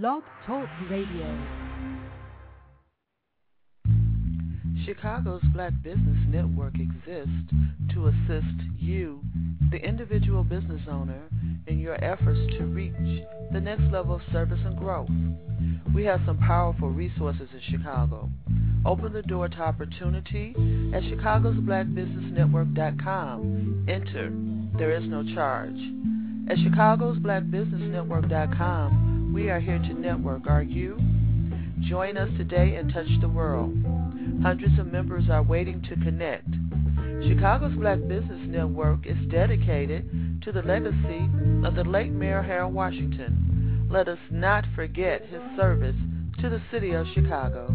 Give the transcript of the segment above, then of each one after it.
Blog Talk Radio. Chicago's Black Business Network exists to assist you, the individual business owner, in your efforts to reach the next level of service and growth. We have some powerful resources in Chicago. Open the door to opportunity at chicagosblackbusinessnetwork.com. Enter. There is no charge. At chicagosblackbusinessnetwork.com, we are here to network. Are you? Join us today and touch the world. Hundreds of members are waiting to connect. Chicago's Black Business Network is dedicated to the legacy of the late Mayor Harold Washington. Let us not forget his service to the city of Chicago.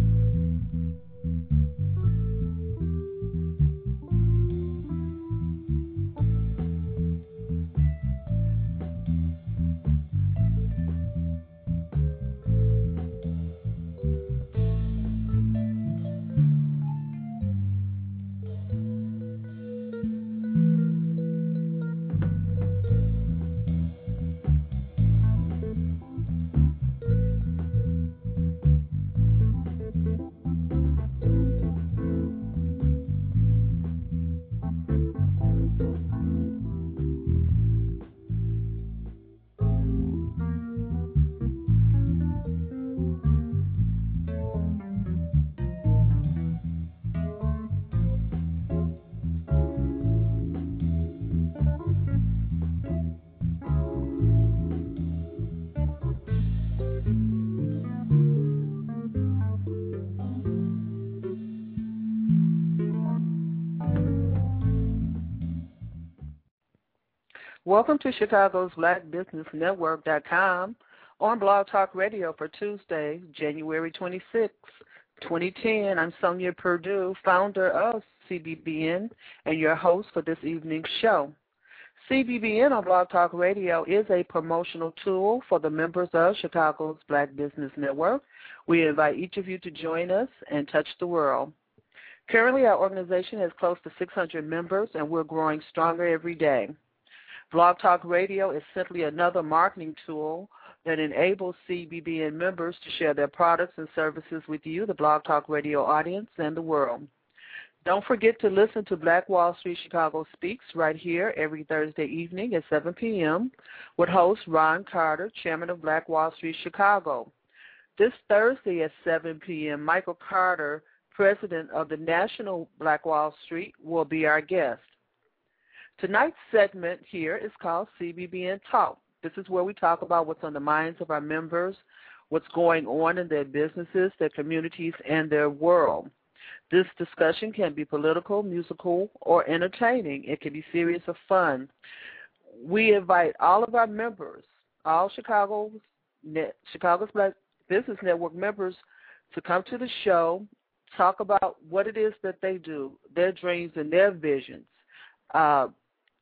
Welcome to Chicago's Black Business Network.com on Blog Talk Radio for Tuesday, January 26, 2010. I'm Sonia Purdue, founder of CBBN and your host for this evening's show. CBBN on Blog Talk Radio is a promotional tool for the members of Chicago's Black Business Network. We invite each of you to join us and touch the world. Currently, our organization has close to 600 members, and we're growing stronger every day. Blog Talk Radio is simply another marketing tool that enables CBBN members to share their products and services with you, the Blog Talk Radio audience, and the world. Don't forget to listen to Black Wall Street Chicago Speaks right here every Thursday evening at 7 p.m. with host Ron Carter, chairman of Black Wall Street Chicago. This Thursday at 7 p.m., Michael Carter, president of the National Black Wall Street, will be our guest. Tonight's segment here is called CBBN Talk. This is where we talk about what's on the minds of our members, what's going on in their businesses, their communities, and their world. This discussion can be political, musical, or entertaining. It can be serious or fun. We invite all of our members, all Chicago's, Chicago's Black Business Network members, to come to the show, talk about what it is that they do, their dreams and their visions. Uh,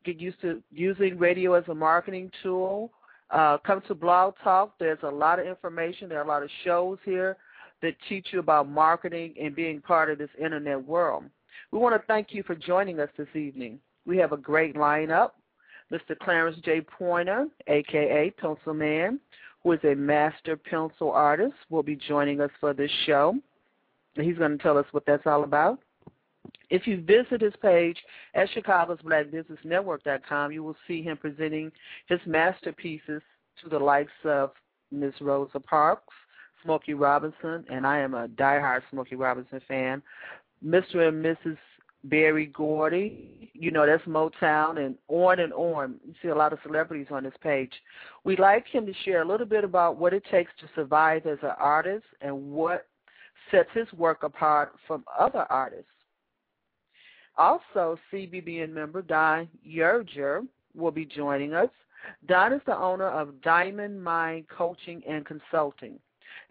get used to using radio as a marketing tool. Uh, come to Blog Talk. There's a lot of information. There are a lot of shows here that teach you about marketing and being part of this internet world. We want to thank you for joining us this evening. We have a great lineup. Mr. Clarence J. Pointer, aka Pencil Man, who is a master pencil artist, will be joining us for this show. He's going to tell us what that's all about. If you visit his page at Chicago's Black Business Network.com, you will see him presenting his masterpieces to the likes of Miss Rosa Parks, Smokey Robinson, and I am a diehard Smokey Robinson fan. Mr. and Mrs. Berry Gordy, you know that's Motown, and on and on. You see a lot of celebrities on this page. We'd like him to share a little bit about what it takes to survive as an artist and what sets his work apart from other artists. Also, CBBN member Dawn Yerger will be joining us. Dawn is the owner of Diamond Mind Coaching and Consulting,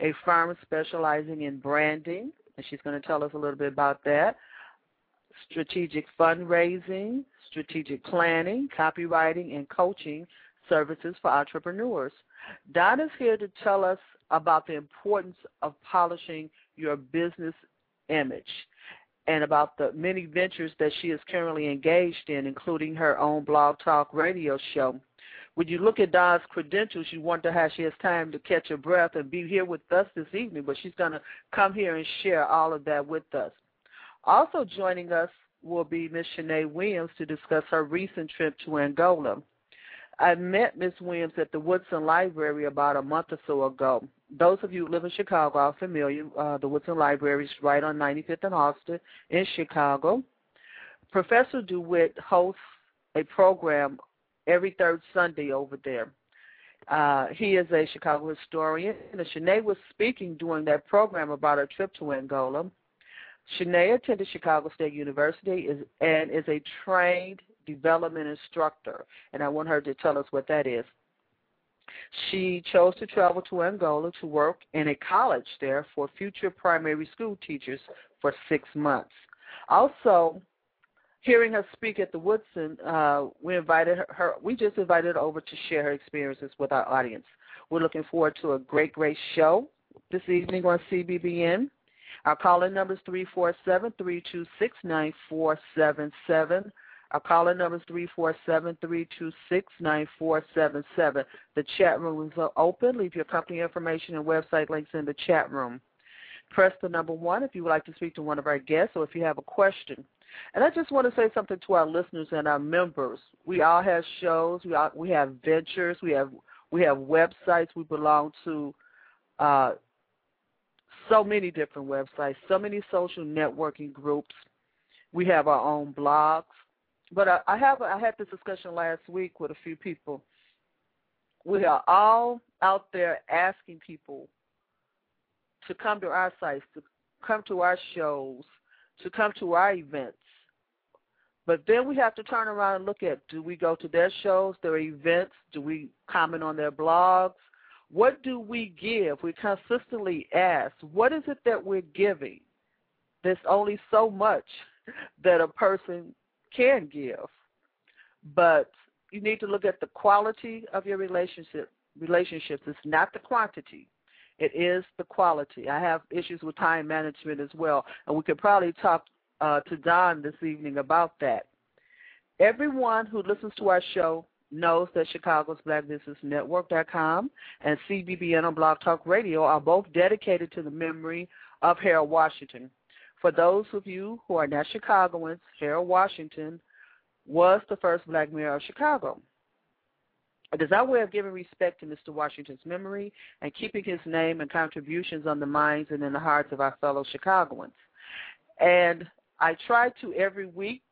a firm specializing in branding, and she's going to tell us a little bit about that, strategic fundraising, strategic planning, copywriting, and coaching services for entrepreneurs. Dawn is here to tell us about the importance of polishing your business image and about the many ventures that she is currently engaged in, including her own blog talk radio show. when you look at Dawn's credentials, you wonder how she has time to catch her breath and be here with us this evening, but she's going to come here and share all of that with us. Also joining us will be Ms. Shanea Williams to discuss her recent trip to Angola. I met Ms. Williams at the Woodson Library about a month or so ago. Those of you who live in Chicago are familiar. Uh, the Woodson Library is right on 95th and Austin in Chicago. Professor DeWitt hosts a program every third Sunday over there. Uh, he is a Chicago historian, and Shanea was speaking during that program about her trip to Angola. Shanea attended Chicago State University is, and is a trained development instructor, and I want her to tell us what that is. She chose to travel to Angola to work in a college there for future primary school teachers for six months. Also, hearing her speak at the Woodson, uh, we invited her, her, We just invited her over to share her experiences with our audience. We're looking forward to a great, great show this evening on CBBN. Our call-in number is three four seven three two six nine four seven seven. Our call-in number is three four seven three two six nine four seven seven. The chat room is open. Leave your company information and website links in the chat room. Press the number one if you would like to speak to one of our guests or if you have a question. And I just want to say something to our listeners and our members. We all have shows. We all, we have ventures. We have we have websites. We belong to uh, so many different websites, so many social networking groups. We have our own blogs. But I, I have I had this discussion last week with a few people. We are all out there asking people to come to our sites, to come to our shows, to come to our events. But then we have to turn around and look at do we go to their shows, their events? Do we comment on their blogs? What do we give? We consistently ask, what is it that we're giving? There's only so much that a person can give. But you need to look at the quality of your relationship relationships. It's not the quantity. It is the quality. I have issues with time management as well, and we could probably talk uh, to Dawn this evening about that. Everyone who listens to our show knows that Chicago's Black Business Network.com and CBBN on Blog Talk Radio are both dedicated to the memory of Harold Washington. For those of you who are not Chicagoans, Harold Washington was the first black mayor of Chicago. It is our way of giving respect to Mr. Washington's memory and keeping his name and contributions on the minds and in the hearts of our fellow Chicagoans. And I try to every week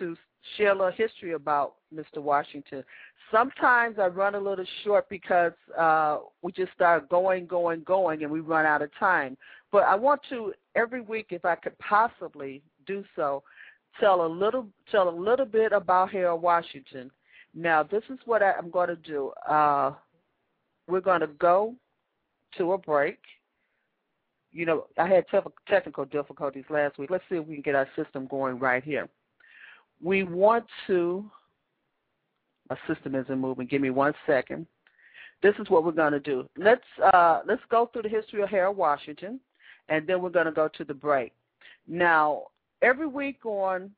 to share a little history about Mr. Washington. Sometimes I run a little short because uh, we just start going, going, going, and we run out of time. But I want to every week, if I could possibly do so, tell a little tell a little bit about Harold Washington now, this is what I, am going to do. Uh, we're going to go to a break. You know, I had technical difficulties last week. Let's see if we can get our system going right here. We want to, my system isn't moving. Give me one second. This is what we're going to do. Let's uh, let's go through the history of Harold Washington, and then we're going to go to the break. Now, every week on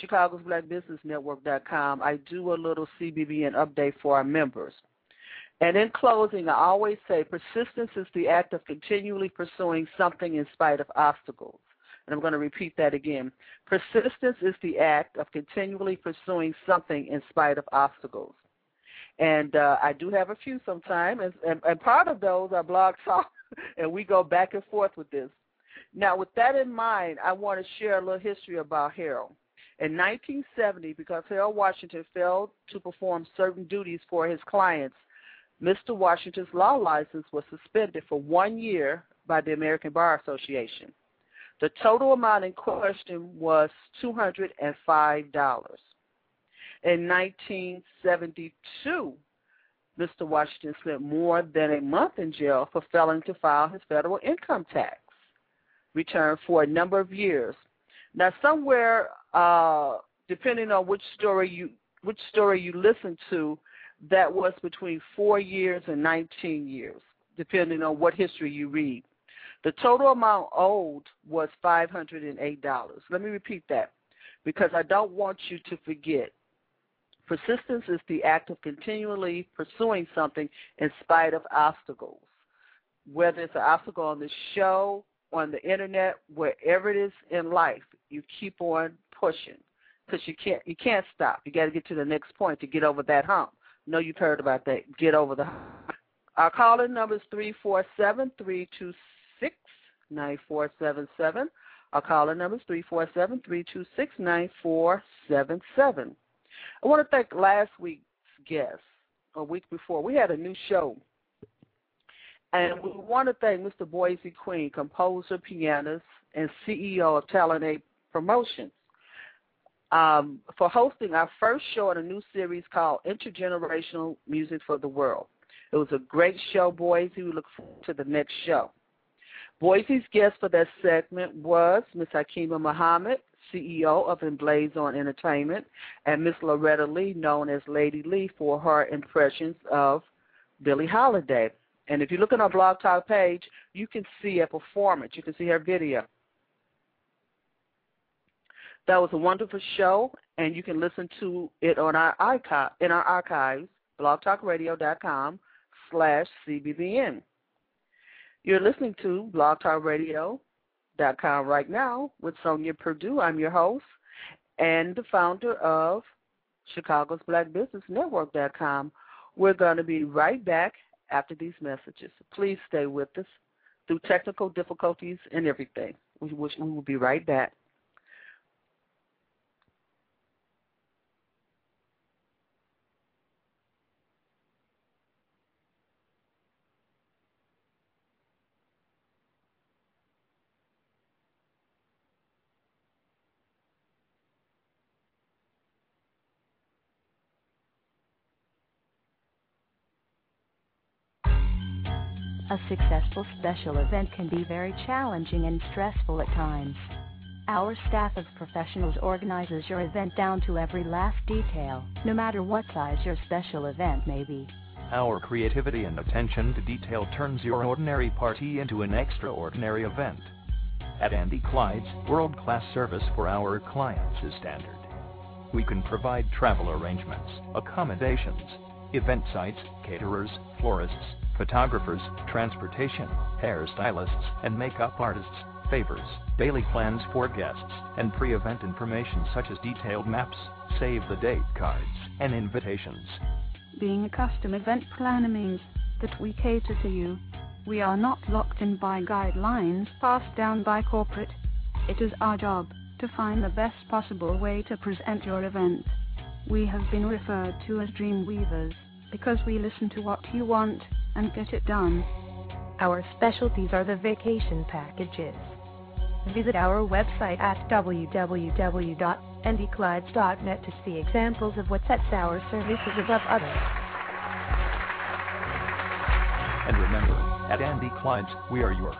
Chicago's Black Business Network.com, I do a little CBBN update for our members. And in closing, I always say persistence is the act of continually pursuing something in spite of obstacles. And I'm going to repeat that again. Persistence is the act of continually pursuing something in spite of obstacles. And uh, I do have a few sometimes, and, and, and part of those are blog talk, and we go back and forth with this. Now, with that in mind, I want to share a little history about Harold. In 1970, because Harold Washington failed to perform certain duties for his clients, Mr. Washington's law license was suspended for one year by the American Bar Association. The total amount in question was $205. In 1972, Mr. Washington spent more than a month in jail for failing to file his federal income tax return for a number of years. Now, somewhere uh, depending on which story you which story you listen to, that was between four years and 19 years, depending on what history you read. The total amount owed was $508. Let me repeat that because I don't want you to forget. Persistence is the act of continually pursuing something in spite of obstacles. Whether it's an obstacle on the show, on the internet, wherever it is in life, you keep on pushing because you can't you can't stop. You got to get to the next point to get over that hump. No, you've heard about that. Get over the hump. Our calling number is three four seven three two six nine four seven seven. Our calling number is three four seven three two six nine four seven seven. I want to thank last week's guest, a week before. We had a new show. And we want to thank Mr. Boise Queen, composer, pianist, and CEO of Talent A Promotions, um, for hosting our first show in a new series called Intergenerational Music for the World. It was a great show, Boise. We look forward to the next show. Boise's guest for that segment was Ms. Hakima Muhammad, CEO of Emblazon Entertainment, and Miss Loretta Lee, known as Lady Lee, for her impressions of Billie Holiday. And if you look on our Blog Talk page, you can see a performance. You can see her video. That was a wonderful show, and you can listen to it on our in our archives, blogtalkradio.com slash cbbn. You're listening to Blog Talk Radio com right now with Sonia Perdue. I'm your host and the founder of Chicago's Black Business Network.com. We're going to be right back after these messages. Please stay with us through technical difficulties and everything. We, we will be right back. A successful special event can be very challenging and stressful at times. Our staff of professionals organizes your event down to every last detail, no matter what size your special event may be. Our creativity and attention to detail turns your ordinary party into an extraordinary event. At Andy Clyde's, world-class service for our clients is standard. We can provide travel arrangements, accommodations, event sites, caterers, florists, photographers, transportation, hairstylists, and makeup artists, favors, daily plans for guests, and pre-event information such as detailed maps, save the date cards, and invitations. Being a custom event planner means that we cater to you. We are not locked in by guidelines passed down by corporate. It is our job to find the best possible way to present your event. We have been referred to as dream weavers because we listen to what you want and get it done. Our specialties are the vacation packages. Visit our website at www.andyclydes.net to see examples of what sets our services above others. And remember, at Andy Clydes, we are your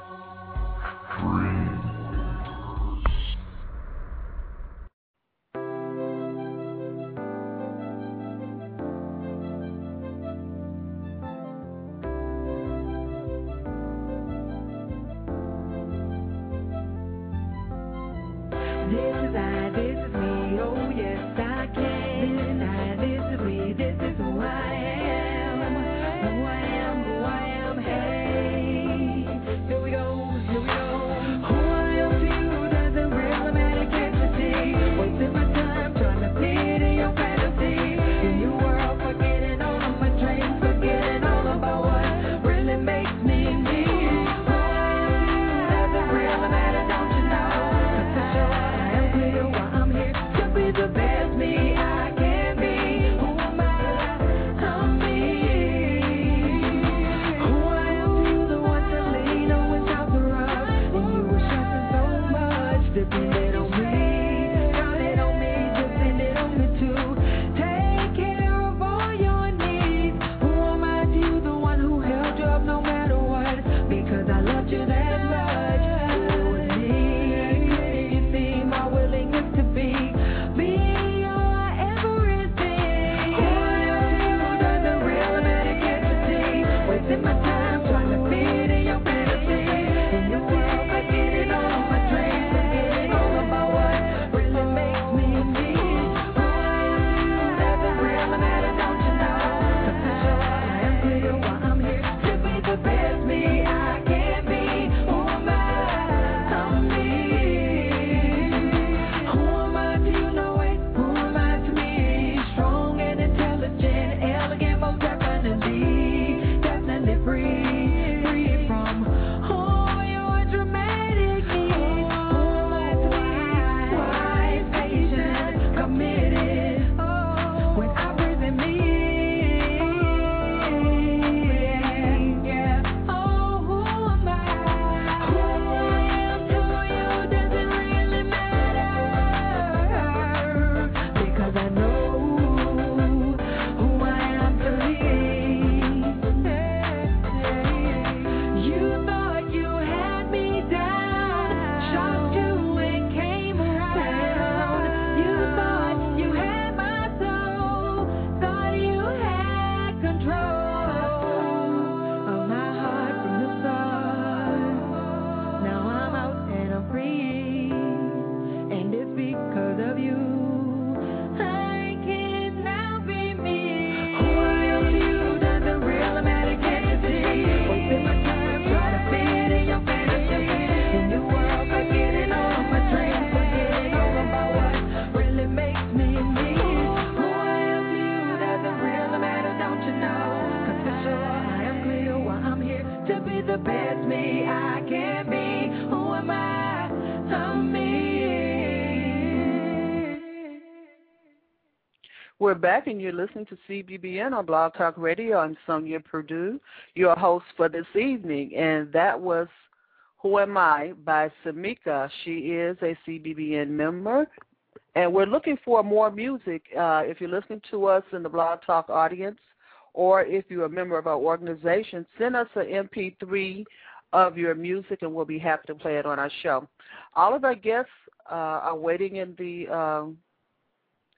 back, and you're listening to CBBN on Blog Talk Radio. I'm Sonia Purdue, your host for this evening, and that was Who Am I by Samika. She is a CBBN member, and we're looking for more music. Uh, if you're listening to us in the Blog Talk audience, or if you're a member of our organization, send us an MP3 of your music, and we'll be happy to play it on our show. All of our guests uh, are waiting in the um,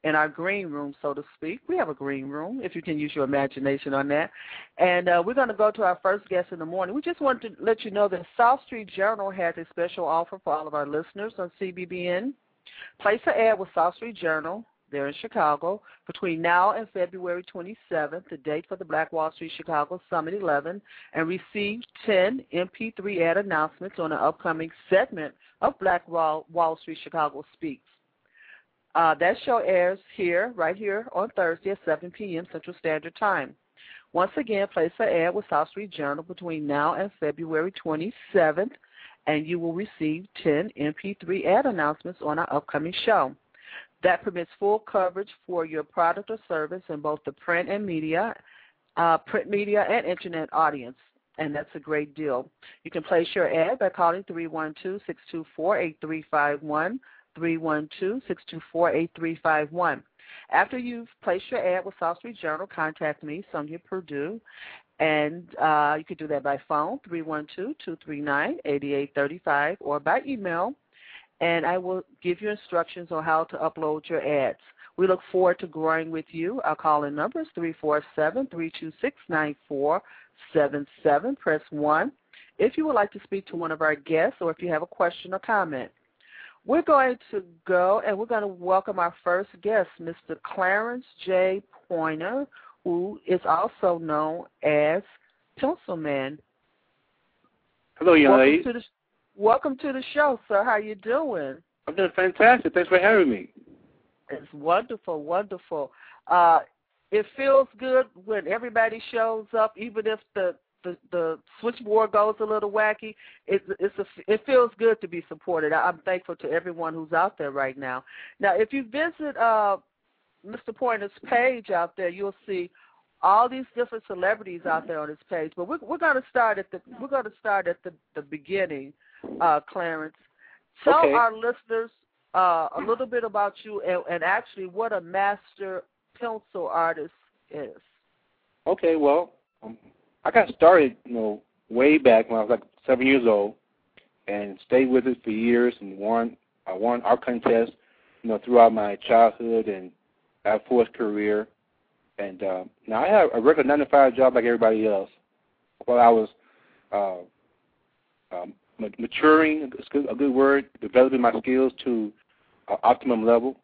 in our green room, so to speak. We have a green room, if you can use your imagination on that. And uh, we're going to go to our first guest in the morning. We just wanted to let you know that South Street Journal has a special offer for all of our listeners on CBBN. Place an ad with South Street Journal. They're in Chicago between now and February 27th, the date for the Black Wall Street Chicago Summit 11, and receive 10 MP3 ad announcements on an upcoming segment of Black Wall, Wall Street Chicago Speaks. Uh, that show airs here, right here on Thursday at 7 p.m. Central Standard Time. Once again, place an ad with South Street Journal between now and February 27th, and you will receive 10 MP3 ad announcements on our upcoming show. That permits full coverage for your product or service in both the print and media, uh, print media and internet audience, and that's a great deal. You can place your ad by calling 312-624-8351 312-624-8351. After you've placed your ad with South Street Journal, contact me, Sonia Purdue, and uh, you can do that by phone, 312-239-8835, or by email, and I will give you instructions on how to upload your ads. We look forward to growing with you. Our call-in number is 347-326-9477. Press 1 if you would like to speak to one of our guests or if you have a question or comment. We're going to go and we're going to welcome our first guest, Mr. Clarence J. Pointer, who is also known as Pencil Man. Hello, young welcome lady. To the, welcome to the show, sir. How you doing? I'm doing fantastic. Thanks for having me. It's wonderful, wonderful. Uh, it feels good when everybody shows up, even if the the, the switchboard goes a little wacky, it, it's a, it feels good to be supported. I'm thankful to everyone who's out there right now. Now, if you visit uh, Mr. Pointer's page out there, you'll see all these different celebrities out there on his page. But we're, we're going to start at the we're going to start at the, the beginning, uh, Clarence. Tell okay. our listeners uh, a little bit about you and, and actually what a master pencil artist is. Okay, well, um, I got started, you know, way back when I was like seven years old, and stayed with it for years and won. I won art contests, you know, throughout my childhood and Air Force career. And uh, now I have a regular nine to five job like everybody else. While I was uh, um, maturing, a good word, developing my skills to uh, optimum level.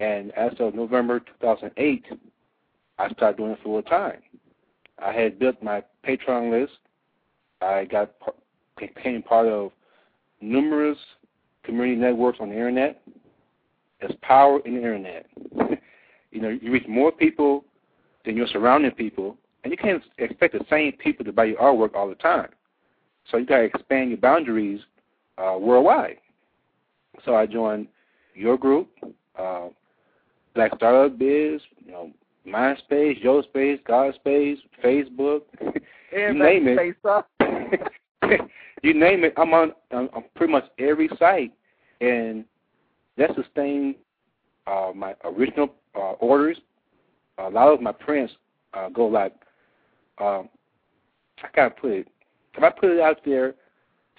And as of November 2008, I started doing it full time. I had built my patron list. I got became part of numerous community networks on the internet. There's power in the internet. you know, you reach more people than your surrounding people, and you can't expect the same people to buy your artwork all the time. So you got to expand your boundaries uh, worldwide. So I joined your group, uh, Black Startup Biz, you know, MySpace, YoSpace, GodSpace, Facebook, you name it. you name it. I'm on, I'm on pretty much every site, and that sustained uh, my original uh, orders. A lot of my prints uh, go like, um, I gotta put it. If I put it out there,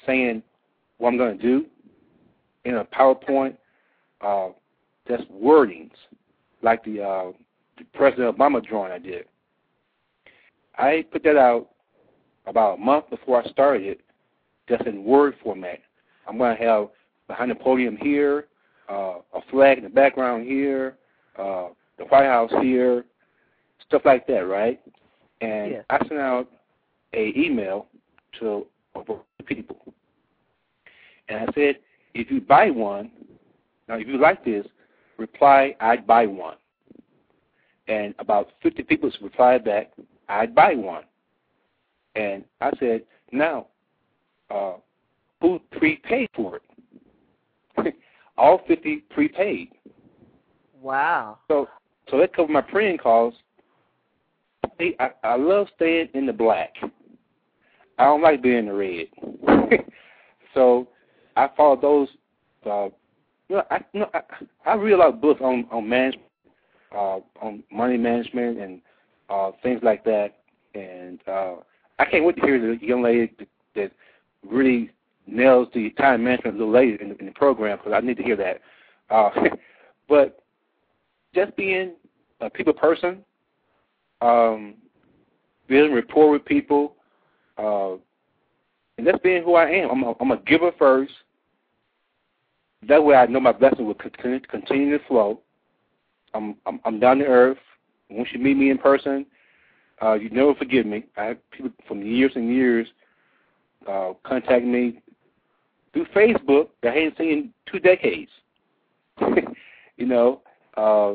saying what I'm gonna do in a PowerPoint, uh, that's wordings, like the uh, President Obama drawing I did. I put that out about a month before I started, just in Word format. I'm going to have behind the podium here, uh, a flag in the background here, uh, the White House here, stuff like that, right? And yeah. I sent out a email to people, and I said, if you buy one, now if you like this, reply, I'd buy one and about 50 people replied back, I'd buy one. And I said, Now, uh, who prepaid for it? All 50 prepaid. Wow. So, so that covered my printing costs. I, I love staying in the black. I don't like being in the red. so, I follow those. Uh, you know, I, you know, I, I read a lot of books on on management, uh, on money management and uh, things like that. And uh, I can't wait to hear the young lady that, really nails the time management a little later in, in the program because I need to hear that. Uh, but just being a people person, um, building rapport with people, uh, and that's being who I am. I'm a, I'm a giver first. That way, I know my blessing will continue, continue to flow. I'm, I'm I'm down to earth. Once you meet me in person, uh, you never forgive me. I have people from years and years uh, contact me through Facebook that I hadn't seen in two decades. you know, uh,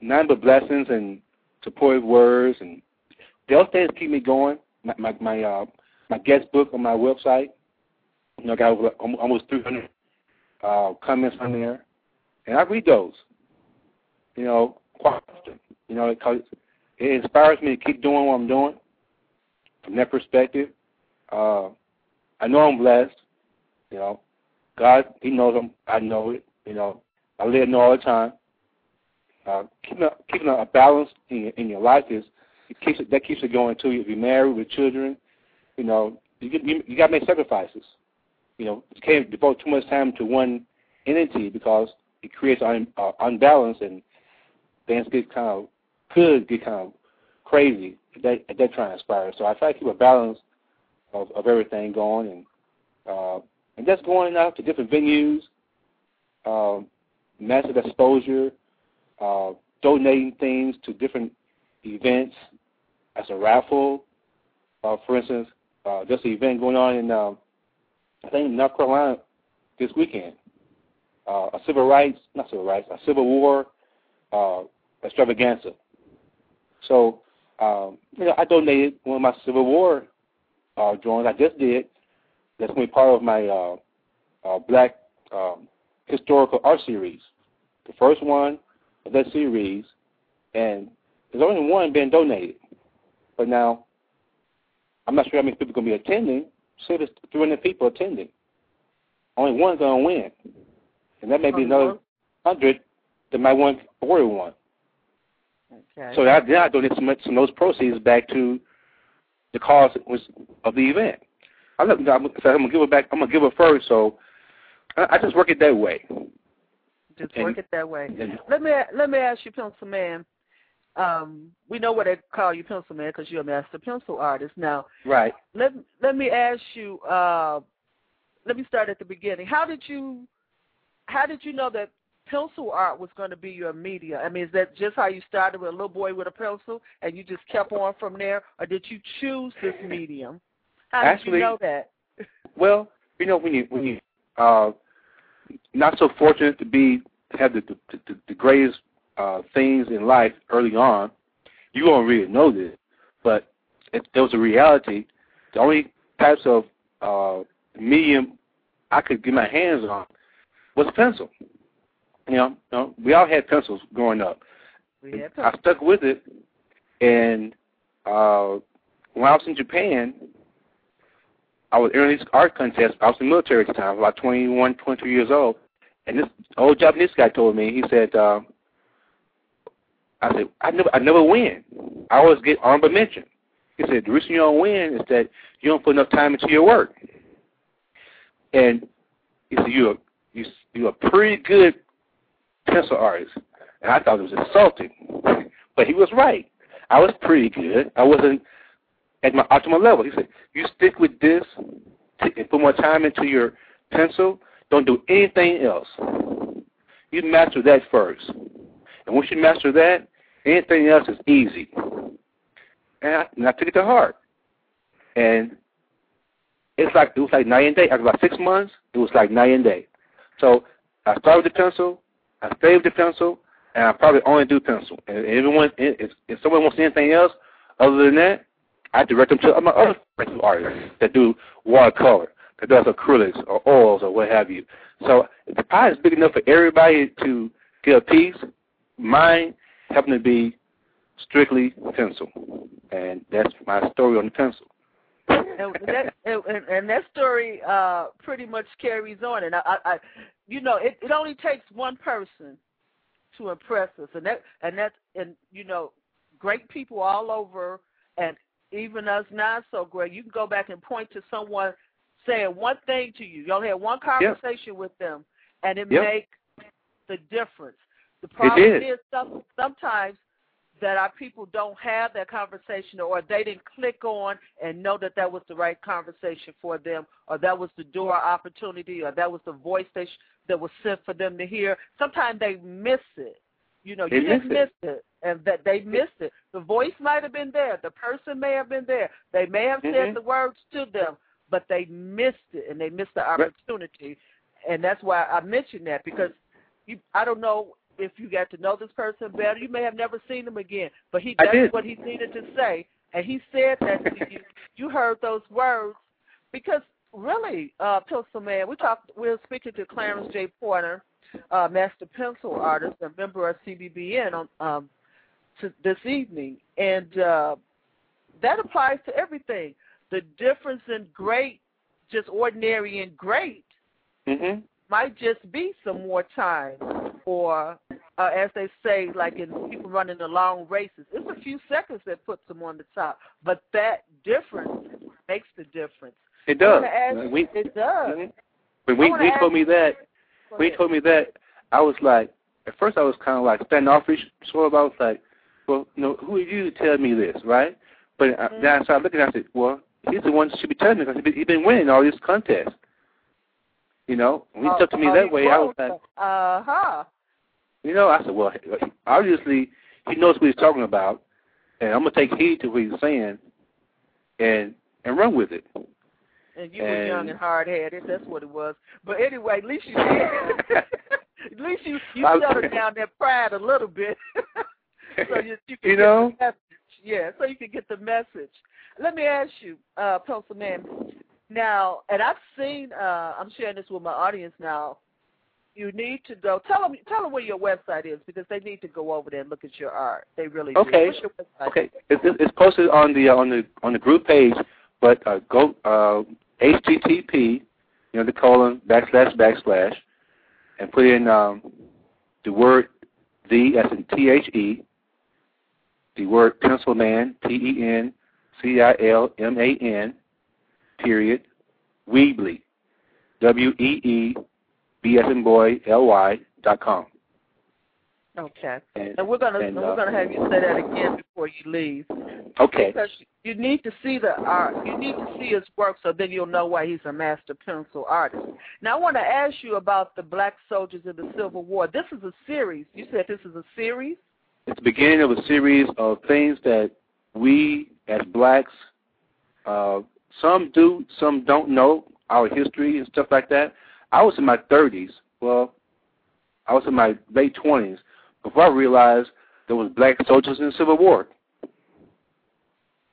none but blessings and supportive words, and those things keep me going. My my my, uh, my guest book on my website, you know, I got almost 300 uh, comments on there, and I read those. You know, often. You know, because it inspires me to keep doing what I'm doing. From that perspective, uh, I know I'm blessed. You know, God, He knows I'm. I know it. You know, I Him know all the time. Uh, keeping a, keeping a balance in your, in your life is it keeps it, that keeps it going too. If you're married with children, you know, you you, you got to make sacrifices. You know, you can't devote too much time to one entity because it creates un, uh, unbalance and things get kind of could get kind of crazy if that if that transpires. So I try to keep a balance of, of everything going and uh, and just going out to different venues, uh, massive exposure, uh, donating things to different events as a raffle. Uh, for instance, uh, there's an event going on in uh, I think North Carolina this weekend. Uh, a civil rights, not civil rights, a civil war uh, extravaganza. So, um, you know, I donated one of my Civil War uh, drawings. I just did. That's going to be part of my uh, uh, Black um, historical art series. The first one of that series, and there's only one being donated. But now, I'm not sure how many people are going to be attending. Say there's 300 people attending. Only one's going to win. And that may be another 100 that might want order one. Okay. So I, then I donate some, some of those proceeds back to the cause of the event. I let, I'm, I'm gonna give it back. I'm gonna give it first. So I, I just work it that way. Just And- work it that way. and- Let me let me ask you, Pencil Man. Um, we know what they call you, Pencil Man, because you're a master pencil artist. Now, Right. let let me ask you. Uh, let me start at the beginning. How did you how did you know that pencil art was going to be your media? I mean, is that just how you started with a little boy with a pencil, and you just kept on from there, or did you choose this medium? How did Actually- you know that? Well, you know when you when you uh, not so fortunate to be have the the, the, the greatest uh, things in life early on, you won't really know this. But if there was a reality, the only types of uh, medium I could get my hands on was pencil. You know, you know, we all had pencils growing up. We had I stuck with it, and uh, when I was in Japan, I was entering this art contest. I was in the military at the time, about 21, 22 years old, and this old Japanese guy told me. He said, uh, "I said I never, I never win. I always get honorable mention." He said, "The reason you don't win is that you don't put enough time into your work." And he said, "You're you, you're a pretty good pencil artist," and I thought it was insulting, but he was right. I was pretty good. I wasn't at my optimal level. He said, "You stick with this and put more time into your pencil. Don't do anything else. You master that first, and once you master that, anything else is easy." And I, and I took it to heart, and it's like it was like night and day. After about six months, it was like night and day. So I started with the pencil, I with the pencil, and I probably only do pencil. And everyone, if if someone wants anything else other than that, I direct them to my other artists that do watercolor, that does acrylics or oils or what have you. So if the pie is big enough for everybody to get a piece, mine happen to be strictly pencil, and that's my story on the pencil. and that and, and that story uh pretty much carries on and I, I you know it it only takes one person to impress us. And that and that's and you know great people all over and even us not so great. You can go back and point to someone saying one thing to you. You only had one conversation yep. with them and it yep. makes the difference. The problem is some, sometimes that our people don't have that conversation or they didn't click on and know that that was the right conversation for them or that was the door opportunity or that was the voice they sh- that was sent for them to hear. Sometimes they miss it. You know, they you miss just missed it. And that they missed it. The voice might have been there. The person may have been there. They may have mm-hmm. said the words to them, but they missed it and they missed the opportunity. Right. And that's why I mentioned that because you, I don't know if you got to know this person better. You may have never seen him again, but he does what he needed to say, and he said that to you. You heard those words because really, uh, Pencil Man, we talked. We are speaking to Clarence J. Porter, uh, master pencil artist, a member of CBBN, on um, to this evening, and uh, that applies to everything. The difference in great, just ordinary and great, mm-hmm. might just be some more time or uh, as they say, like in people running the long races, it's a few seconds that puts them on the top, but that difference makes the difference. It does. Ask, we, it does. When we, we told me that, when he told me that, I was like, at first I was kind of like standoffish, sort of. I was like, well, you know, who are you to tell me this, right? But mm-hmm. then I started looking at it, I said, well, he's the one who should be telling me because he's been winning all these contests. You know, when he oh, talked to me oh, that way, I was like, uh huh. You know, I said, well, obviously he knows what he's talking about, and I'm gonna take heed to what he's saying, and and run with it. And you and, were young and hard headed. That's what it was. But anyway, at least you did. at least you you settled down that pride a little bit, so you, you can you get know? the message. Yeah, so you can get the message. Let me ask you, uh, Pencil Man. Now, and I've seen. Uh, I'm sharing this with my audience now you need to go. Tell them, tell them where your website is because they need to go over there and look at your art. They really okay. do. Okay. It's, it's posted on the uh, on the on the group page, but uh, go uh, HTTP, you know, the colon backslash backslash, and put in um, the word the as in T H E, the word pencil man P E N C I L M A N, period, Weebly, W E E B S and boy L Y dot com. Okay. And, and we're gonna and, uh, we're gonna have you say that again before you leave. Okay. Because you need to see the art. You need to see his work, so then you'll know why he's a master pencil artist. Now I want to ask you about the black soldiers in the Civil War. This is a series. You said this is a series. It's the beginning of a series of things that we as blacks, uh, some do, some don't know our history and stuff like that. I was in my 30s. Well, I was in my late 20s before I realized there was black soldiers in the Civil War.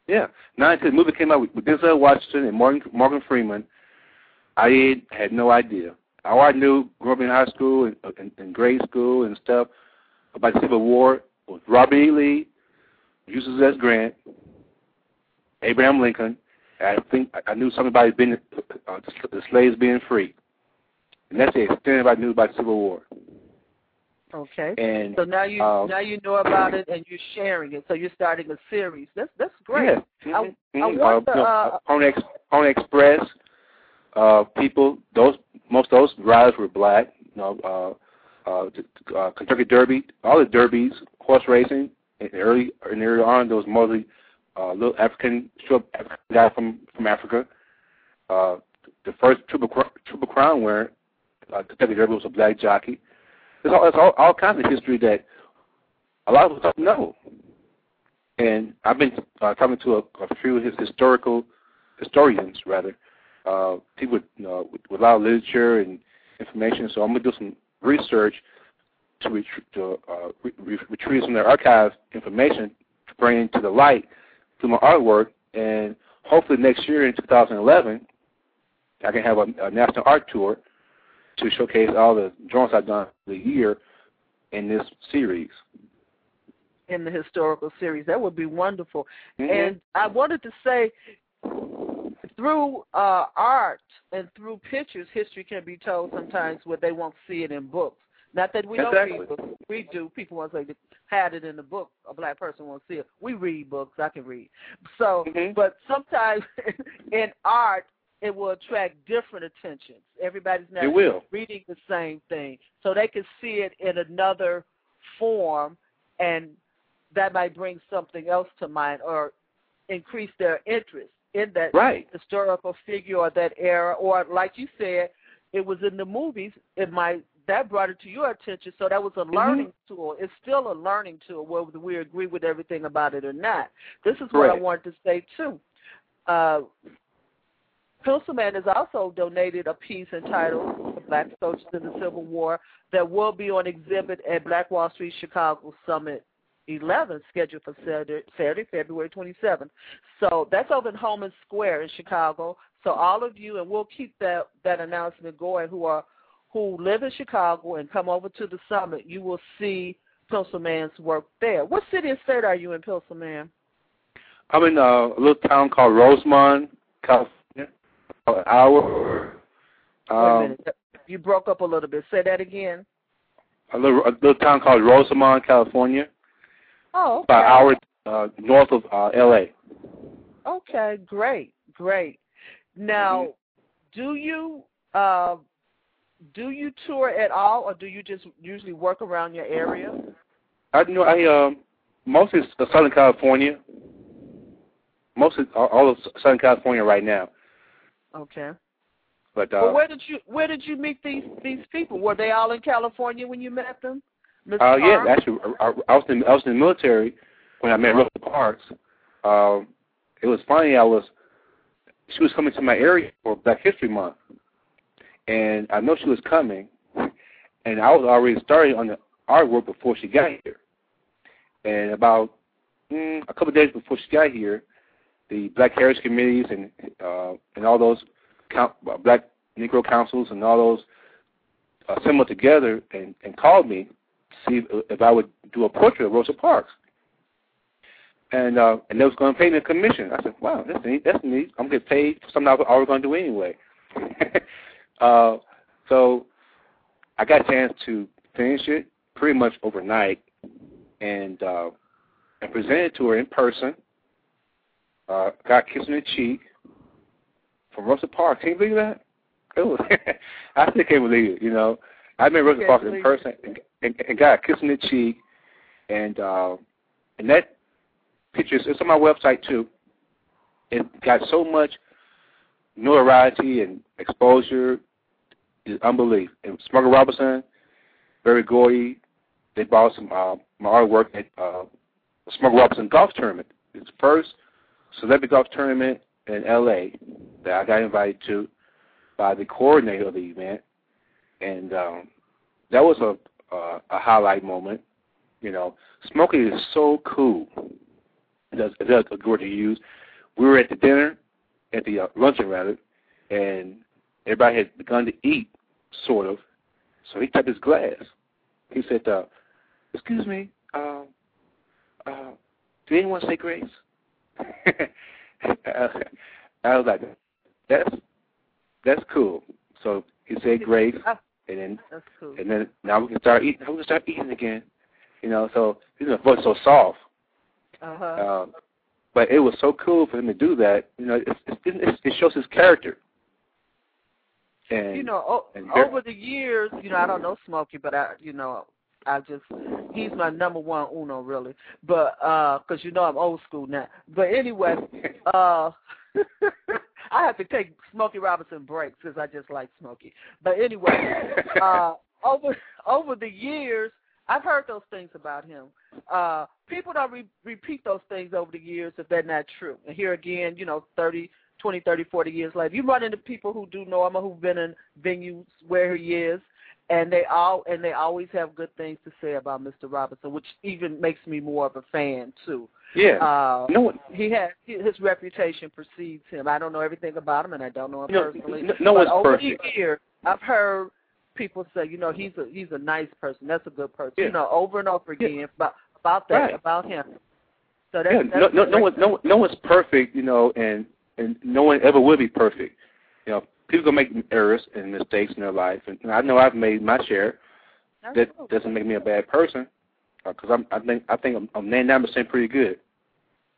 Yeah. Now until the movie came out with, Denzel Washington and Morgan, Morgan Freeman, I had no idea. All I knew growing up in high school and, and, and grade school and stuff about the Civil War was Robert E. Lee, Ulysses S. Grant, Abraham Lincoln. I think I knew something about being, uh, the slaves being free. And that's the extent of I knew about the Civil War. Okay. And so now you um, now you know about it and you're sharing it. So you're starting a series. That's that's great. Yeah. I, mm-hmm. I want uh, the, uh, Pony, Ex- Pony Express uh, people. Those most of those riders were black. You know, uh, uh, uh, Kentucky Derby, all the derbies, horse racing. In the early in early on, there was mostly uh, little African short African guy from from Africa. Uh, the first triple triple crown winner uh, Kentucky Derby was a black jockey. There's all, there's all, all kinds of history that a lot of us don't know. And I've been uh, talking to a, a few his historical historians, rather, uh, people with, you know, with, with a lot of literature and information. So I'm going to do some research to, ret- to uh, re- retrieve some of their archive information to bring into the light through my artwork and hopefully next year in 2011, I can have a, a national art tour to showcase all the drawings I've done the year in this series. In the historical series, that would be wonderful. Mm-hmm. And I wanted to say, through uh, art and through pictures, history can be told sometimes where they won't see it in books. Not that we don't read books. We do. People want to say, had it in the book. A black person won't see it. We read books. I can read. So, Mhm. but sometimes in art, it will attract different attentions. Everybody's not reading the same thing. So they can see it in another form, and that might bring something else to mind or increase their interest in that Right. historical figure or that era. Or, like you said, it was in the movies. It might that brought it to your attention. So that was a learning tool. It's still a learning tool, whether we agree with everything about it or not. This is what I wanted to say too. Uh, Pencilman has also donated a piece entitled "The Black Soldiers in the Civil War" that will be on exhibit at Black Wall Street Chicago Summit 11, scheduled for Saturday, Saturday, February 27th. So that's over in Homan Square in Chicago. So all of you, and we'll keep that that announcement going, who are who live in Chicago and come over to the summit, you will see Pencilman's work there. What city and state are you in, Pencilman? I'm in a little town called Rosamond, California. An hour. Um. You broke up a little bit. Say that again. a little a little town called Rosamond, California. Oh, okay. About an hour uh, north of uh, L.A. Okay, great, great. Now, Mm-hmm. do you uh, do you tour at all, or do you just usually work around your area? I know I um mostly Southern California. Mostly all of Southern California right now. Okay. But uh, well, where did you where did you meet these these people? Were they all in California when you met them? Mr. Uh, yeah, actually, I, I was in I was in the military when I met Rosa Parks. Um, it was funny. I was she was coming to my area for Black History Month, and I know she was coming, and I was already starting on the artwork before she got here. And about mm, a couple of days before she got here, the Black Heritage Committees and uh, and all those count, uh, Black Negro Councils and all those assembled together and, and called me to see if, I would do a portrait of Rosa Parks. And uh, and they was going to pay me a commission. I said, wow, that's neat. That's neat. I'm getting paid for something I was already going to do anyway. uh, so I got a chance to finish it pretty much overnight and uh, and present it to her in person. Uh, got a kiss on the cheek from Rosa Parks. Can you believe that? It was, I still can't believe it. You know, I met Can't Parks in person and, and, and got a kiss on the cheek, and uh, and that picture is it's on my website too. It got so much notoriety and exposure, is unbelief. And Smokey Robinson, Berry Gordy, they bought some uh, my artwork at uh, Smokey Robinson Golf Tournament. It's the first celebrity golf tournament in L.A. that I got invited to by the coordinator of the event, and um, that was a uh, a highlight moment. You know, Smokey is so cool. That's that's a word to use. We were at the dinner, at the uh, luncheon rather, and everybody had begun to eat, sort of. So he tapped his glass. He said, uh, "Excuse me, uh, uh, did anyone say grace?" I was like, "That's that's cool." So he said grace, Ah, and then cool. and then now we can start eating. Now we can start eating again. You know, so his voice so soft. Uh-huh. Um, but it was so cool for him to do that. You know, it, it, it, it shows his character. And you know, o- and over the years, you know, I don't know Smokey, but I, you know, I just he's my number one uno really. But uh 'cause you know I'm old school now. But anyway, uh I have to take Smokey Robinson breaks because I just like Smokey. But anyway, uh over over the years, I've heard those things about him. Uh people don't re- repeat those things over the years if they're not true. And here again, you know, thirty, twenty, thirty, forty years later, you run into people who do know him or who've been in venues where he is, and they all and they always have good things to say about Mr. Robinson, which even makes me more of a fan too. Yeah. Uh, no one. He has his reputation precedes him. I don't know everything about him, and I don't know him No, personally. no, no but one's over perfect. the years, I've heard people say, you know, he's a he's a nice person. That's a good person. Yeah. You know, over and over Yeah. again about about that Right. about him. So that's, Yeah, that's no, no, a no one, no, one- no one's perfect, you know, and and no one ever will be perfect. You know, people gonna make errors and mistakes in their life, and I know I've made my share. That Absolutely. doesn't make me a bad person, because I'm, I think, I think I'm, I'm 99 percent pretty good.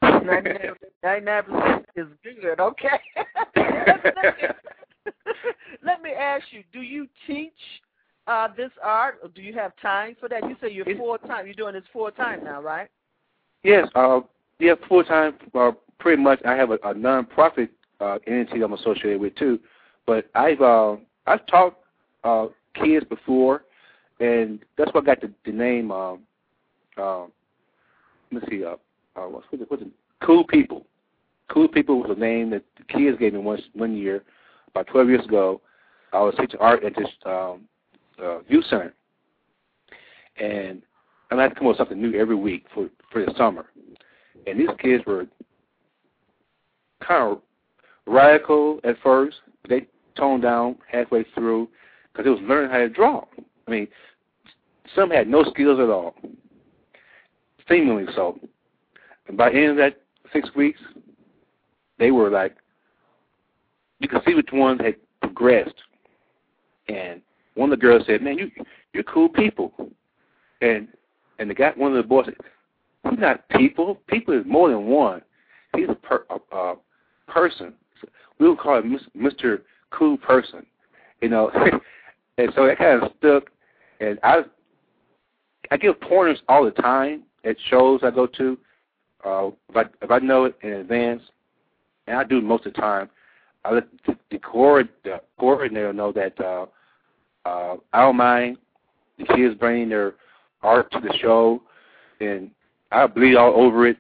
99 percent is good. Okay. Let me ask you: Do you teach uh, this art, or do you have time for that? You say you're full time. You're doing this full time now, right? Yes, uh, yeah, full time. Uh, pretty much, I have a, a non-profit uh, entity I'm associated with too. But I've uh, I've taught uh, kids before, and that's what I got the, the name. Um, uh, let's see, uh, uh, what's what's it, what's it? Cool People. Cool People was a name that the kids gave me once one year, about 12 years ago. I was teaching art at this um, uh, youth center, and and I had to come up with something new every week for for the summer. And these kids were kind of radical at first. They toned down halfway through because it was learning how to draw. I mean, some had no skills at all, seemingly so. And by the end of that six weeks, they were like, you could see which ones had progressed. And one of the girls said, "Man, you you're cool people." And and the guy, one of the boys said, He's not people. People is more than one. He's a, per, a, a person. We would call him Mr. Cool Person, you know. and so that kind of stuck. And I, I give pointers all the time at shows I go to. Uh, if I if I know it in advance, and I do most of the time, I let the, the, coordinator know that uh, uh, I don't mind the kids bringing their art to the show, and I bleed all over it.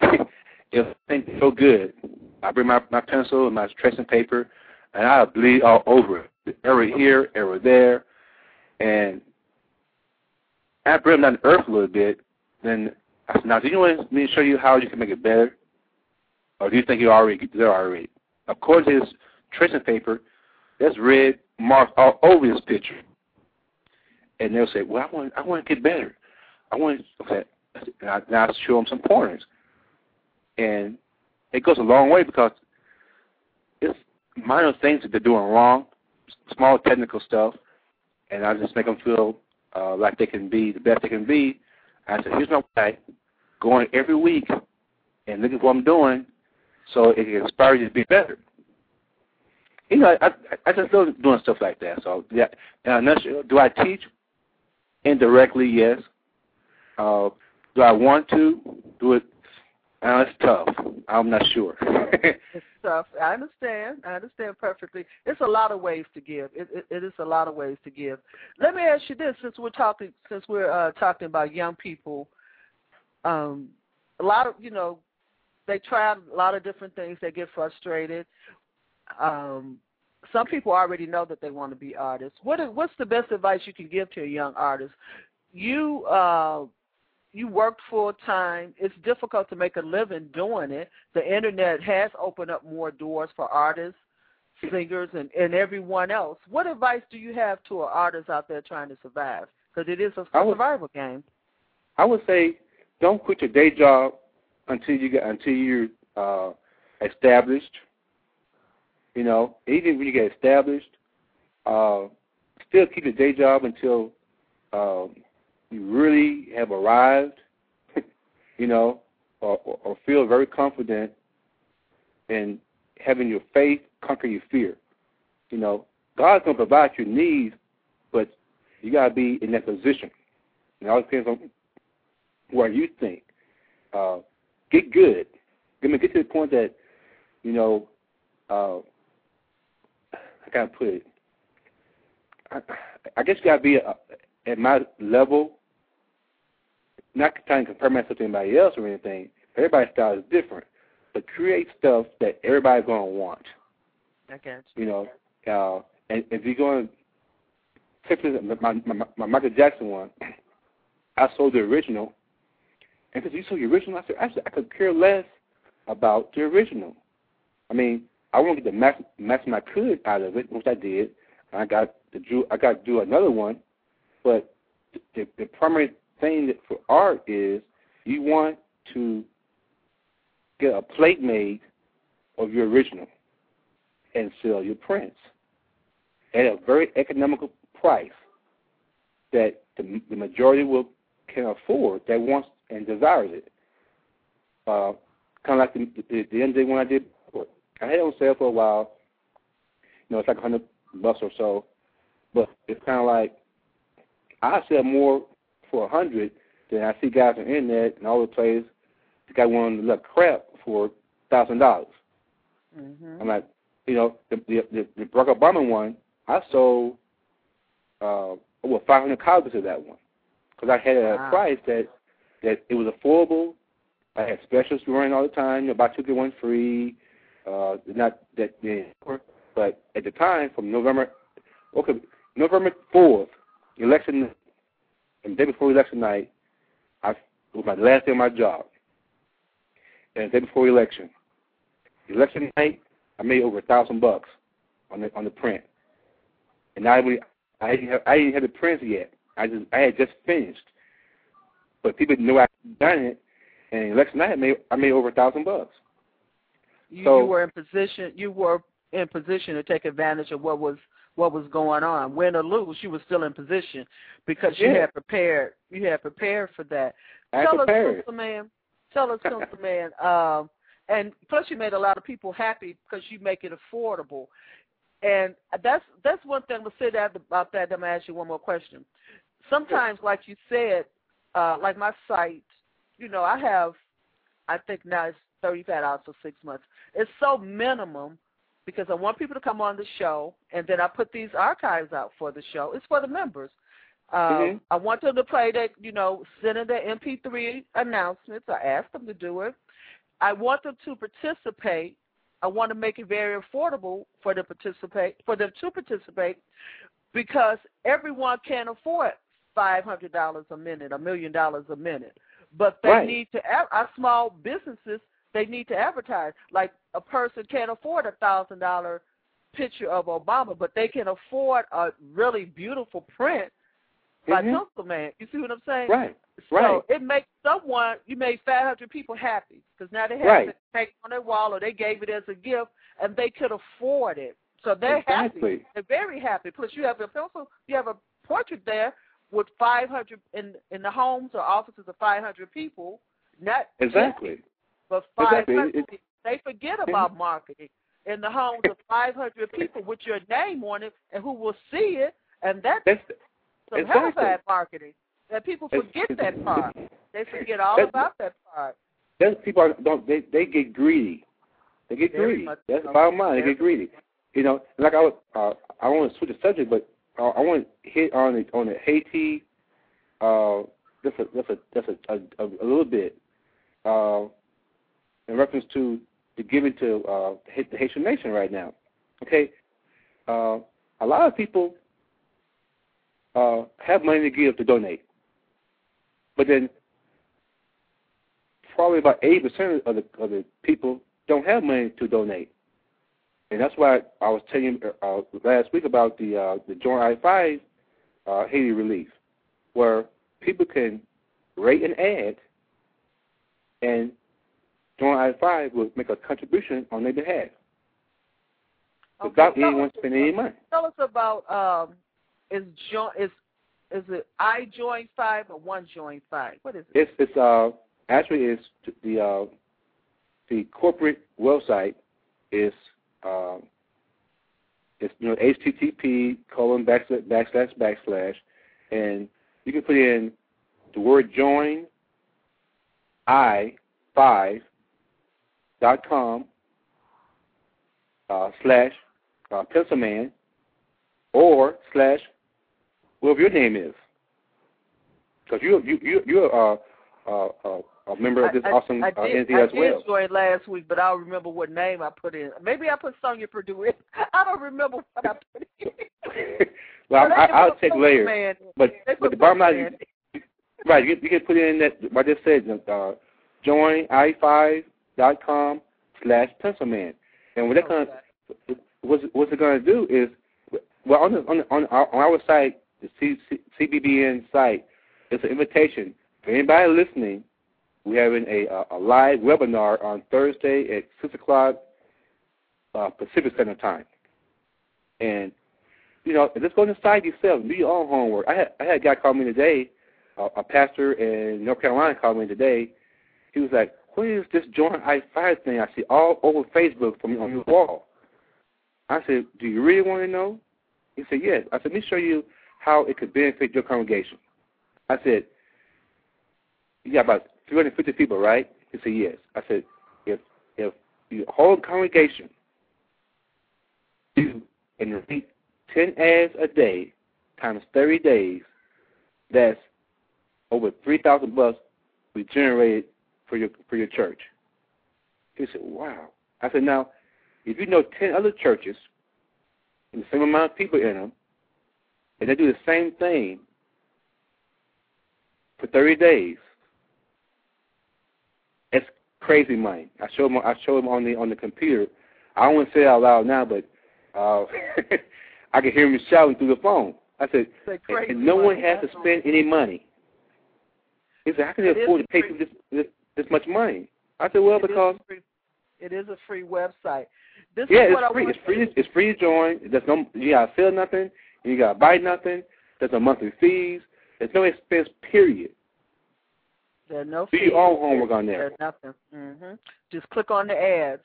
if it's so good, I bring my my pencil and my tracing paper, and I bleed all over it. Error here, error there, and after I bring them down to earth a little bit. Then I said, "Now, do you want me to show you how you can make it better, or do you think you're already there already?" Of course, his tracing paper, there's red marks all over his picture, and they'll say, "Well, I want I want to get better. I want okay." And I, now I show them some pointers. And it goes a long way because minor things that they're doing wrong, small technical stuff, and I just make them feel uh, like they can be the best they can be. I said, here's my way, going every week and look at what I'm doing so it can inspire you to be better. You know, I, I just love doing stuff like that. So, yeah, not sure, do I teach? Indirectly, yes. Uh, do I want to do it? Uh, it's tough. I'm not sure. It's tough. I understand. I understand perfectly. It's a lot of ways to give. It, it, it is a lot of ways to give. Let me ask you this: since we're talking, since we're uh, talking about young people, um, a lot of you know, they try a lot of different things. They get frustrated. Um, some people already know that they want to be artists. What is, what's the best advice you can give to a young artist? You uh, you worked full time. It's difficult to make a living doing it. The internet has opened up more doors for artists, singers, and, and everyone else. What advice do you have to an artist out there trying to survive? Because it is a I would- survival game. I would say don't quit your day job until you get until you're uh, established. You know, even when you get established, uh, still keep your day job until uh, you really have arrived. you know, or, or, feel very confident in having your faith conquer your fear. You know, God's gonna provide your needs, but you gotta be in that position. It all depends on where you think. Uh, get good. I mean, get to the point that, you know, uh, I gotta put it. I, I guess you gotta be uh at my level. Not trying to compare myself to anybody else or anything. Everybody's style is different, but create stuff that everybody's gonna want. I got You know, uh, and if you're going, to my, my, my Michael Jackson one, I sold the original, And because you saw the original, I said, actually, I could care less about the original. I mean, I want to get the max, maximum I could out of it, which I did. I got to do, I got to do another one, but the, the primary thing that for art is you want to get a plate made of your original and sell your prints at a very economical price that the, the majority will can afford that wants and desires it. Uh, kind of like the, the, the end day when I did, I had it on sale for a while. You know, it's like a hundred bucks or so, but it's kind of like I sell more for a hundred than I see guys on the internet and all the places the guy wanting to look crap for thousand dollars. Mm-hmm. I'm like, you know, the the the, the Barack Obama one, I sold uh over 500 copies of that one because I had a Wow. price that that it was affordable. I had specials running all the time, you know, buy two get one free. Uh, not that then, but at the time from November, okay, November fourth, election, and the day before election night, I it was my last day of my job, and the day before election, election night, I made over a thousand bucks on the on the print, and I I didn't have I didn't have the prints yet. I just I had just finished, but people knew I had done it, and election night I made I made over a thousand bucks. You, So- you were in position. You were in position to take advantage of what was what was going on. Win or lose, you were still in position because you Yeah. had prepared. You had prepared for that. I tell prepared. us. Tell us, Man. Um, and plus, you made a lot of people happy because you make it affordable. And that's that's one thing. Gonna say that about that. I'm gonna ask you one more question. Sometimes, like you said, uh, like my site, you know, I have, I think now it's thirty five dollars for six months. It's so minimum because I want people to come on the show, and then I put these archives out for the show. It's for the members. Um, Mhm. I want them to play that, you know, send in their MP3 announcements. I ask them to do it. I want them to participate. I want to make it very affordable for them participate for them to participate because everyone can't afford five hundred dollars a minute, a million dollars a minute. But they Right. need to our small businesses they need to advertise. Like a person can't afford a thousand dollar picture of Obama, but they can afford a really beautiful print by Mhm. Pencil Man. You see what I'm saying? Right. So Right. it makes someone you made 500 people happy because now they have Right. it hanging on their wall or they gave it as a gift and they could afford it. So they're Exactly. happy. They're very happy. Plus you have a pencil, you have a portrait there with 500 in in the homes or offices of 500 people. Not Exactly. But Exactly. 500. It- it- they forget about marketing in the homes of 500 people with your name on it and who will see it, and that's That's some exactly. marketing. That people forget it's- that part. They forget all about that part. Those people are, don't they they get greedy. They get Very greedy. That's the bottom line. They get greedy. You know, like I was, uh, I want to switch the subject, but uh, I want to hit on the on the Haiti, uh, just a just a just a, a, a, a little bit, uh, in reference to the giving to uh, the Haitian nation right now. Okay, uh, a lot of people uh, have money to give to donate, but then probably about eighty percent of the of the people don't have money to donate, and that's why I was telling you uh, last week about the uh, the Join I five uh, Haiti relief, where people can rate an ad, and Join I five will make a contribution on their behalf without tell anyone spending any money. Tell us about um, is join is is it I join five or one join five? What is it? It's it's uh actually it's the uh the corporate website is uh it's you know HTTP colon backslash backslash backslash and you can put in the word join I five dot com uh, slash uh, pencil man or slash whatever your name is because you you you you're uh, uh, uh, a member of this I, awesome I, I uh, did, I as did well. join last week, but I don't remember what name I put in. Maybe I put Sonia Purdue in. I don't remember what I put in. well, I, I'll take later. Man. But They but the bottom line, right. You, you can put in that. What I just said. Uh, join i5.com slash pencilman, and what that Okay. gonna what's what's it gonna do is well on the, on the, on our, on our site, the C, C, CBBN site, it's an invitation for anybody listening. We're having a a, a live webinar on Thursday at six o'clock uh, Pacific Standard Time, and you know just go the site yourself, do your own homework. I had I had a guy call me today, uh, a pastor in North Carolina called me today. He was like, "What is this join I five thing I see all over Facebook from on your wall?" I said, "Do you really want to know?" He said, "Yes." I said, "Let me show you how it could benefit your congregation." I said, "You got about 350 people, right?" He said, "Yes." I said, "If if your whole congregation do and read 10 ads a day times 30 days, that's over 3,000 bucks we generated for your for your church." He said, "Wow." I said, "Now, if you know 10 other churches and the same amount of people in them, and they do the same thing for 30 days, it's crazy money. I showed him. I showed him on the on the computer. I don't want to say it out loud now, but uh, I can hear him shouting through the phone. I said, and, no one money. has to spend any money. He said, how can they afford to pay free. this, this this much money? I said, well, It because free- it is a free website. This yeah, is what it's I free. It's free. It's free to join. There's no you gotta sell nothing. You gotta buy nothing. There's no monthly fees. There's no expense. Period. There are no Do fees. your own homework on there. There's nothing. Mm-hmm. Just click on the ads.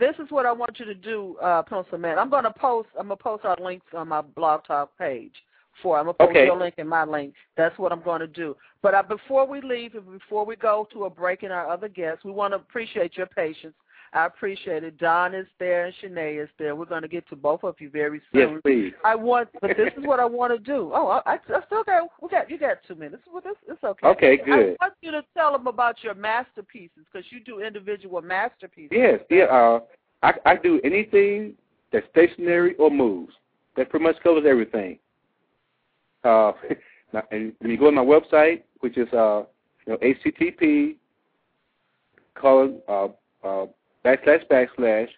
This is what I want you to do, uh, Pencil Man. I'm gonna post. I'm gonna post our links on my blog talk page. For I'm gonna post Okay. your link and my link. That's what I'm gonna do. But uh, before we leave and before we go to a break in our other guests, we want to appreciate your patience. I appreciate it. Dawn is there and Shanea is there. We're gonna get to both of you very soon. Yes, please. I want, but this is what I want to do. Oh, I, I still got, we got, you got two minutes. Well, this, it's okay. Okay, good. I want you to tell them about your masterpieces because you do individual masterpieces. Yes, yeah. Uh, I I do anything that's stationary or moves. That pretty much covers everything. Uh, and you go to my website, which is uh, you know, HTTP colon uh, uh, backslash backslash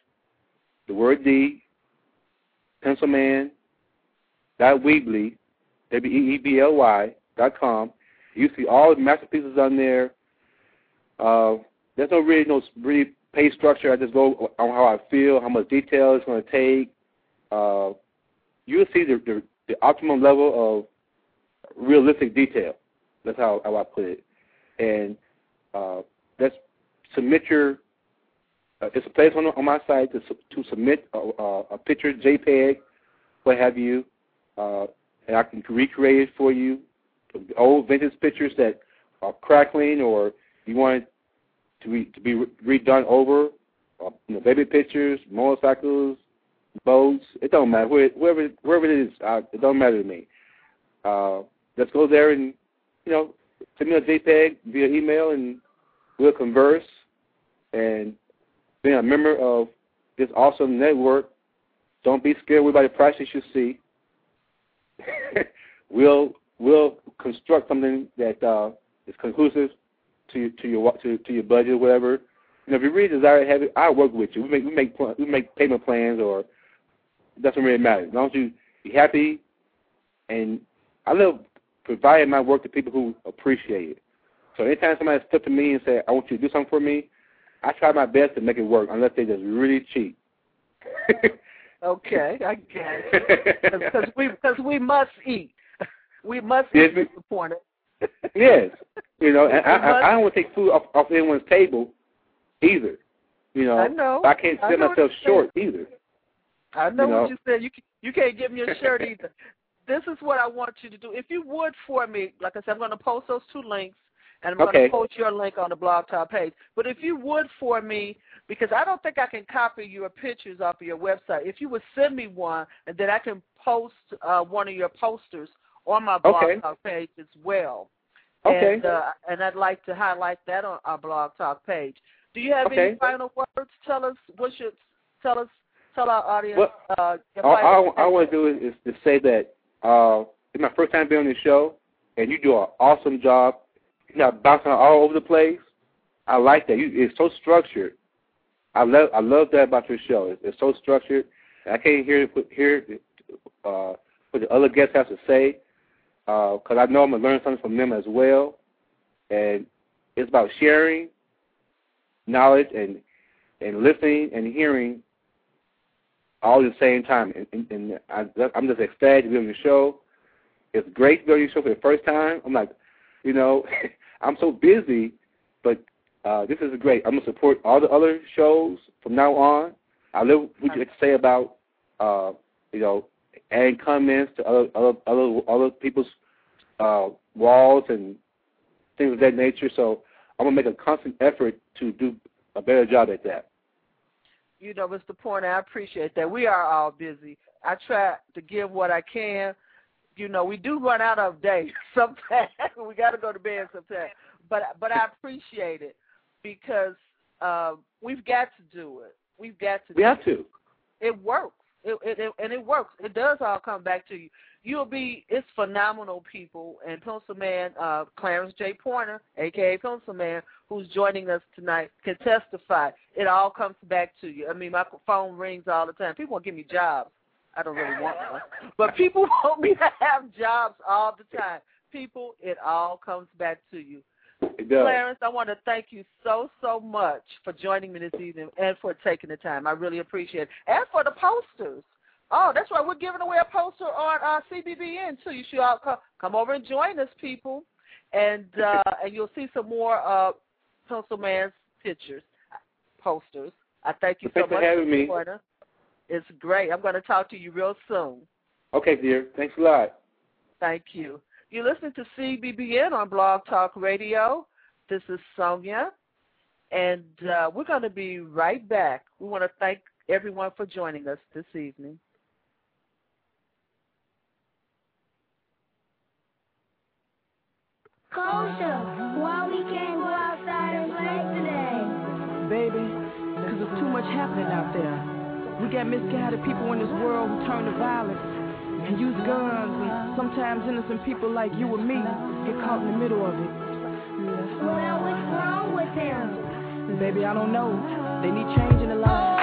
the word D pencilman dot Weebly W E E B L Y dot com. You see all the masterpieces on there. Uh, there's no really no really pay structure. I just go on how I feel, how much detail it's going to take. Uh, you'll see the, the the optimum level of realistic detail. That's how, how I put it. And uh, let's submit your. Uh, it's a place on, on my site to to submit a, a, picture, JPEG, what have you, uh, and I can recreate it for you. Old vintage pictures that are crackling, or you want to be to be re- redone over. Uh, you know, baby pictures, motorcycles, boats. It don't matter wherever wherever it is. Uh, it don't matter to me. Uh, let's go there and you know send me a JPEG via email, and we'll converse. And being a member of this awesome network, don't be scared by the prices you see. we'll we'll construct something that uh, is conclusive to to your to to your budget, or whatever. You know, if you really desire to have it, I'll work with you. We make we make we make payment plans, or doesn't really matter. As long as you be happy, and I love providing my work to people who appreciate it. So anytime somebody steps to me and say, "I want you to do something for me," I try my best to make it work, unless they just really cheat. Okay, I get it. Because we because we must eat. We must Yes, disappointed. Yes, you know, and I, I, I don't want to take food off, off anyone's table either. You know, I know. I can't sell myself short either. I know, You know? what you said. You can, you can't give me a shirt either. This is what I want you to do. If you would for me, like I said, I'm going to post those two links, and I'm going to post your link on the blog talk page. But if you would for me, because I don't think I can copy your pictures off of your website. If you would send me one, and then I can post uh, one of your posters on my blog Okay. talk page as well. Okay. And, uh, and I'd like to highlight that on our blog talk page. Do you have Okay. any final words? Tell us what should tell us tell our audience. Well, uh, all, all I want to do is, is to say that uh, it's my first time being on the show, and you do an awesome job you're not bouncing all over the place. I like that. You, it's so structured. I love I love that about your show. It's, it's so structured. I can't hear hear uh, what the other guests have to say because uh, I know I'm gonna learn something from them as well. And it's about sharing knowledge and and listening and hearing all at the same time. And, and, and I, I'm just ecstatic to be on your show. It's great to be on your show for the first time. I'm like, you know, I'm so busy, but uh, this is great. I'm gonna support all the other shows from now on. I love what you to say about, uh, you know, adding comments to other other other, other people's uh, walls and things of that nature. So I'm gonna make a constant effort to do a better job at that. You know, Mr. Pointer, I appreciate that. We are all busy. I try to give what I can. You know, we do run out of days sometimes. we got to go to bed sometimes. But but I appreciate it because uh, we've got to do it. We've got to. Do it. We have to. It works. It, it, it, and it works. It does all come back to you. You'll be. It's phenomenal people. And Pencil Man, uh, Clarence J. Pointer, aka Pencil Man, who's joining us tonight, can testify. It all comes back to you. I mean, my phone rings all the time. People want to give me jobs. I don't really want one, but people want me to have jobs all the time. People, it all comes back to you. Clarence, I want to thank you so, so much for joining me this evening and for taking the time. I really appreciate it. And for the posters. Oh, that's right. We're giving away a poster on uh, CBBN, too. You should all come, come over and join us, people. And uh, and you'll see some more uh, Pencil Man's pictures, posters. I thank you Thanks so much for having me. Porter. It's great. I'm going to talk to you real soon. Okay, dear. Thanks a lot. Thank you. You're listening to CBBN on Blog Talk Radio. This is Sonia, and uh, we're going to be right back. We want to thank everyone for joining us this evening. Kosha, why we much happening out there. We got misguided people in this world who turn to violence and use guns, and sometimes innocent people like you and me get caught in the middle of it. Well, what's wrong with them? Baby, I don't know. They need change in their lives.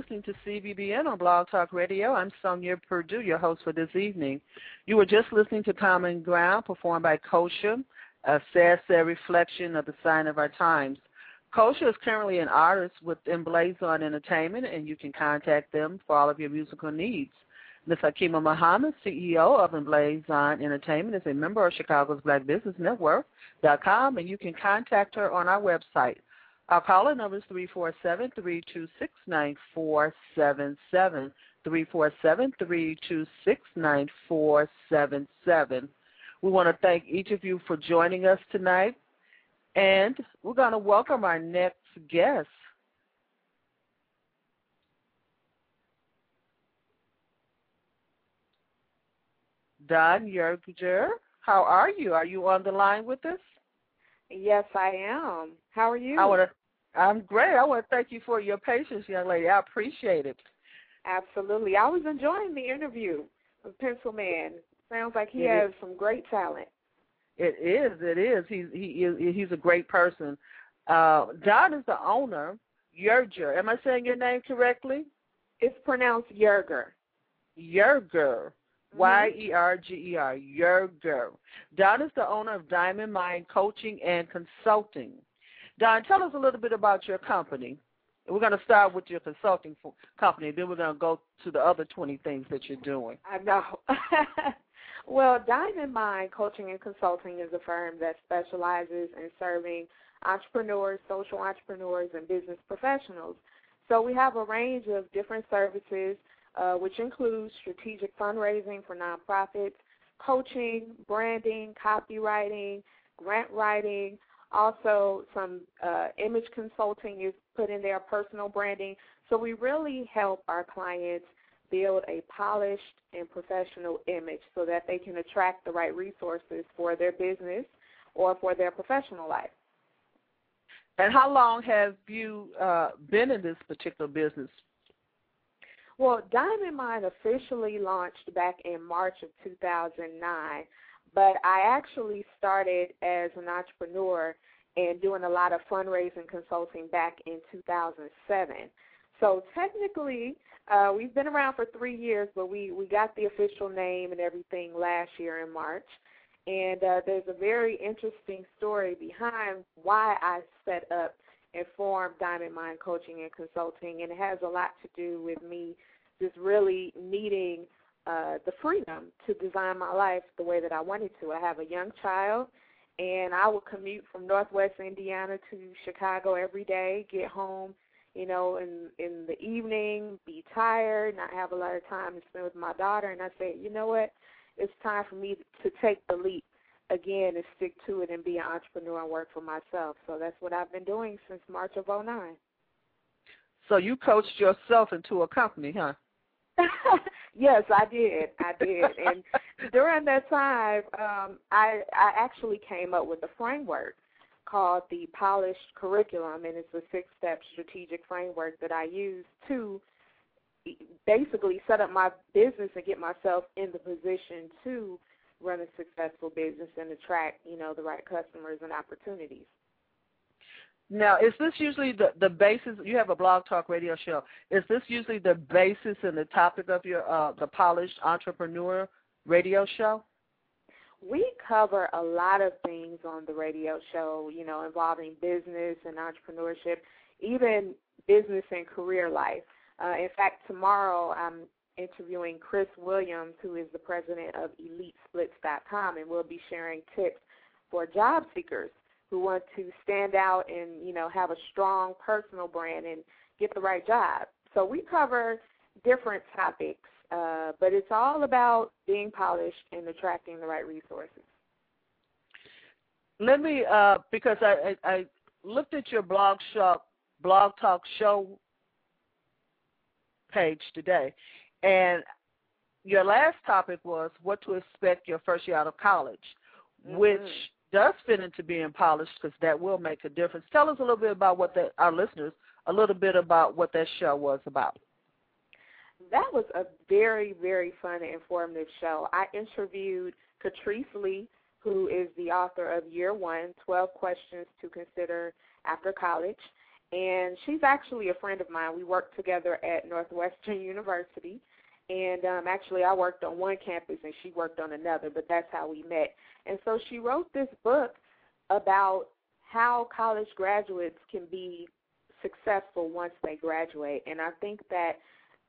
Listening to CBBN on Blog Talk Radio. I'm Sonia Purdue, your host for this evening. You were just listening to Common Ground, performed by Kosha, a sad, sad reflection of the sign of our times. Kosha is currently an artist with Emblazon Entertainment, and you can contact them for all of your musical needs. Ms. Hakima Muhammad, CEO of Emblazon Entertainment, is a member of Chicago's Black Business Network.com, and you can contact her on our website, our caller number is 347-326-9477, 347-326-9477. We want to thank each of you for joining us tonight, and we're going to welcome our next guest. Dawn Yerger, how are you? Are you on the line with us? Yes, I am. How are you? I want to I'm great. I want to thank you for your patience, young lady. I appreciate it. Absolutely. I was enjoying the interview with Pencil Man. Sounds like he it has is. some great talent. It is. It is. He's he is he's a great person. Uh, Dawn is the owner. Yerger. Am I saying your name correctly? It's pronounced Yerger. Yerger. Mm-hmm. Y E R G E R. Yerger. Dawn is the owner of Diamond Mind Coaching and Consulting. Dawn, tell us a little bit about your company. We're going to start with your consulting company, then we're going to go to the other 20 things that you're doing. I know. well, Diamond Mind Coaching and Consulting is a firm that specializes in serving entrepreneurs, social entrepreneurs, and business professionals. So we have a range of different services, uh, which includes strategic fundraising for nonprofits, coaching, branding, copywriting, grant writing, also, some uh, image consulting is put in there, personal branding. So we really help our clients build a polished and professional image so that they can attract the right resources for their business or for their professional life. And how long have you uh, been in this particular business? Well, Diamond Mind officially launched back in March of 2009 but I actually started as an entrepreneur and doing a lot of fundraising consulting back in 2007. So technically, uh, we've been around for three years, but we we got the official name and everything last year in March. And uh, there's a very interesting story behind why I set up and formed Diamond Mind Coaching and Consulting, and it has a lot to do with me just really needing uh, the freedom to design my life the way that I wanted to. I have a young child, and I would commute from Northwest Indiana to Chicago every day, get home, you know, in in the evening, be tired, not have a lot of time to spend with my daughter. And I said, you know what? It's time for me to take the leap again and stick to it and be an entrepreneur and work for myself. So that's what I've been doing since March of '09. So you coached yourself into a company, huh? yes, I did. I did. and during that time, um, I I actually came up with a framework called the Polished Curriculum, and it's a six-step strategic framework that I use to basically set up my business and get myself in the position to run a successful business and attract, you know, the right customers and opportunities. Now, is this usually the the basis? You have a blog talk radio show. Is this usually the basis and the topic of your uh, the polished entrepreneur radio show? We cover a lot of things on the radio show, you know, involving business and entrepreneurship, even business and career life. Uh, in fact, tomorrow I'm interviewing Chris Williams, who is the president of EliteSplits.com, and we'll be sharing tips for job seekers who want to stand out and you know have a strong personal brand and get the right job. So we cover different topics, uh, but it's all about being polished and attracting the right resources. Let me, uh, because I, I, I looked at your blog shop, blog talk show page today, and your last topic was what to expect your first year out of college, mm-hmm. which does fit into being polished because that will make a difference. Tell us a little bit about what the, our listeners, a little bit about what that show was about. That was a very, very fun and informative show. I interviewed Catrice Lee, who is the author of Year One 12 Questions to Consider After College. and she's actually a friend of mine. We worked together at Northwestern University, and um, actually I worked on one campus and she worked on another, but that's how we met. And so she wrote this book about how college graduates can be successful once they graduate. And I think that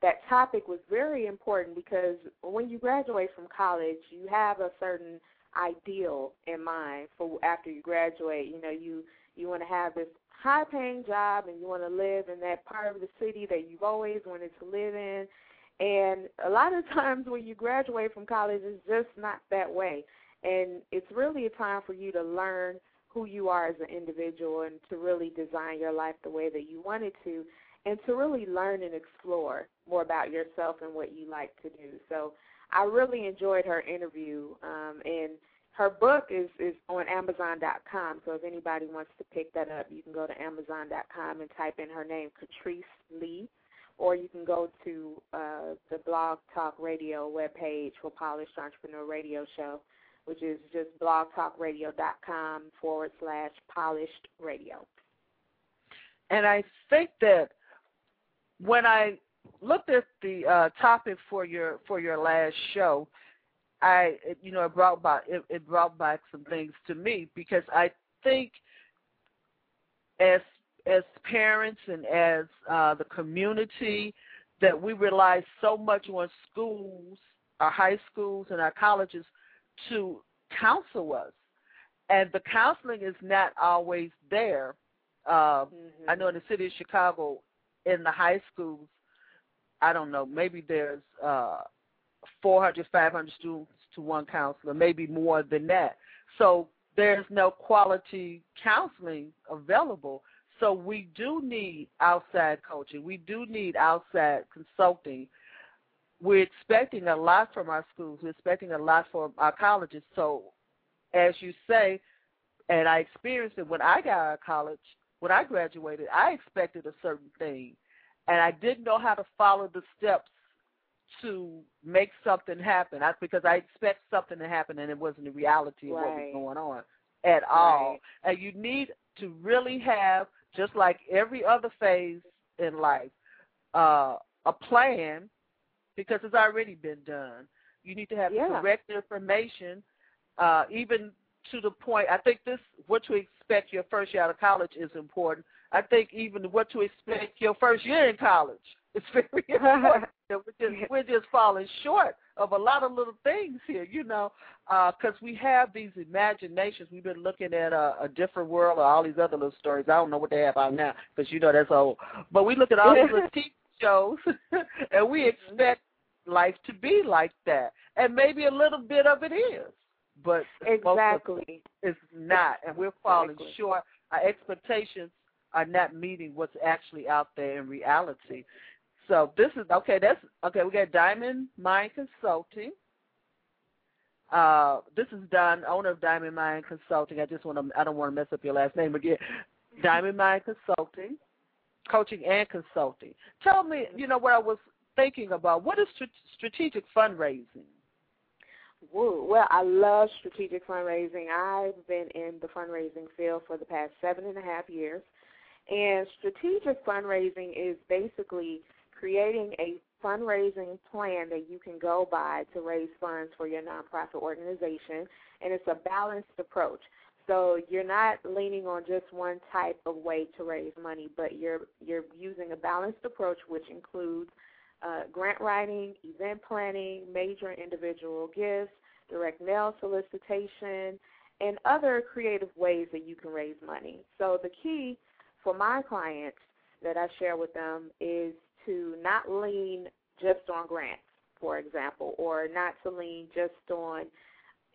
that topic was very important because when you graduate from college, you have a certain ideal in mind for after you graduate. You know, you you want to have this high paying job and you want to live in that part of the city that you've always wanted to live in. And a lot of times when you graduate from college, it's just not that way. And it's really a time for you to learn who you are as an individual and to really design your life the way that you want it to and to really learn and explore more about yourself and what you like to do. So I really enjoyed her interview um, and her book is is on Amazon.com. So if anybody wants to pick that up, you can go to Amazon.com and type in her name, Catrice Lee, or you can go to uh, the Blog Talk Radio webpage for Polished Entrepreneur Radio Show, which is just blogtalkradio.com forward slash polished radio. And I think that when I looked at the uh, topic for your for your last show, I you know it brought back it, it brought back some things to me because I think as as parents and as uh, the community that we rely so much on schools, our high schools and our colleges to counsel us, and the counseling is not always there. Uh, mm-hmm. I know in the city of Chicago, in the high schools, I don't know, maybe there's uh, 400, 500 students to one counselor, maybe more than that. So there's no quality counseling available. So we do need outside coaching. We do need outside consulting. We're expecting a lot from our schools. We're expecting a lot from our colleges. So, as you say, and I experienced it when I got out of college, when I graduated, I expected a certain thing, and I didn't know how to follow the steps to make something happen. I, because I expect something to happen, and it wasn't the reality of right. what was going on at all. Right. And you need to really have, just like every other phase in life, uh, a plan because it's already been done. You need to have yeah. correct information, uh, even to the point. I think this what to expect your first year out of college is important. I think even what to expect your first year in college is very important. we're just we're just falling short of a lot of little things here, you know, because uh, we have these imaginations. We've been looking at a, a different world or all these other little stories. I don't know what they have out now because you know that's old. But we look at all these little TV shows and we expect life to be like that, and maybe a little bit of it is, but exactly it's not, and we're falling exactly. short. Our expectations are not meeting what's actually out there in reality. So this is okay. That's okay. We got Diamond Mind Consulting. Uh, this is Dawn, owner of Diamond Mind Consulting. I just want to. I don't want to mess up your last name again. Diamond Mind Consulting, coaching and consulting. Tell me, you know what I was thinking about. What is strategic fundraising? Well, I love strategic fundraising. I've been in the fundraising field for the past seven and a half years. And strategic fundraising is basically creating a fundraising plan that you can go by to raise funds for your nonprofit organization. And it's a balanced approach. So you're not leaning on just one type of way to raise money, but you're you're using a balanced approach, which includes uh, grant writing, event planning, major individual gifts, direct mail solicitation, and other creative ways that you can raise money. So the key for my clients that I share with them is to not lean just on grants, for example, or not to lean just on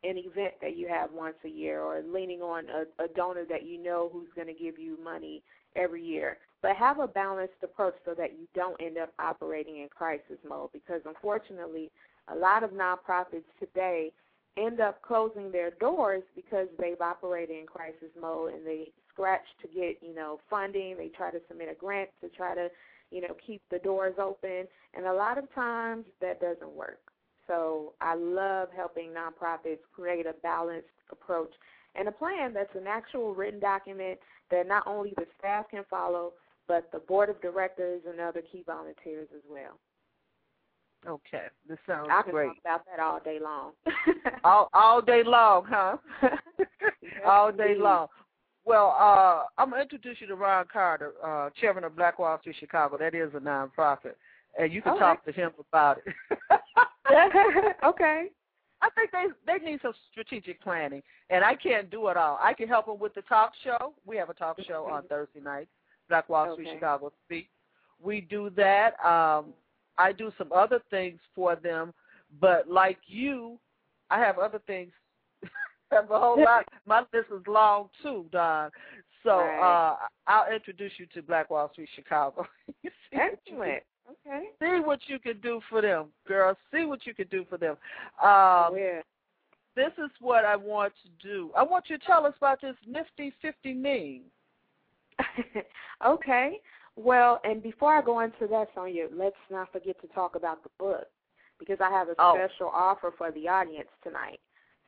an event that you have once a year or leaning on a, a donor that you know who's going to give you money every year. But have a balanced approach so that you don't end up operating in crisis mode because unfortunately, a lot of nonprofits today end up closing their doors because they've operated in crisis mode and they scratch to get, you know, funding. They try to submit a grant to try to, you know, keep the doors open. And a lot of times that doesn't work. So I love helping nonprofits create a balanced approach and a plan that's an actual written document that not only the staff can follow, but the board of directors and other key volunteers as well. Okay, this sounds I can great. talk about that all day long. all all day long, huh? all day long. Well, uh, I'm gonna introduce you to Ron Carter, uh, chairman of Black Wall Street Chicago. That is a nonprofit, and you can talk to him about it. okay. I think they they need some strategic planning, and I can't do it all. I can help them with the talk show. We have a talk show on Thursday night, Black Wall Street Okay. Chicago Speak. We do that. Um, I do some other things for them, but like you, I have other things. Have a whole lot. My list is long too, Dawn. So Right. uh, I'll introduce you to Black Wall Street Chicago. You see what you can Excellent. Okay. See what you can do for them, girl. See what you can do for them. Um, yeah. This is what I want to do. I want you to tell us about this nifty 50 meme. okay. Well, and before I go into that, Sonia, let's not forget to talk about the book because I have a Oh. special offer for the audience tonight.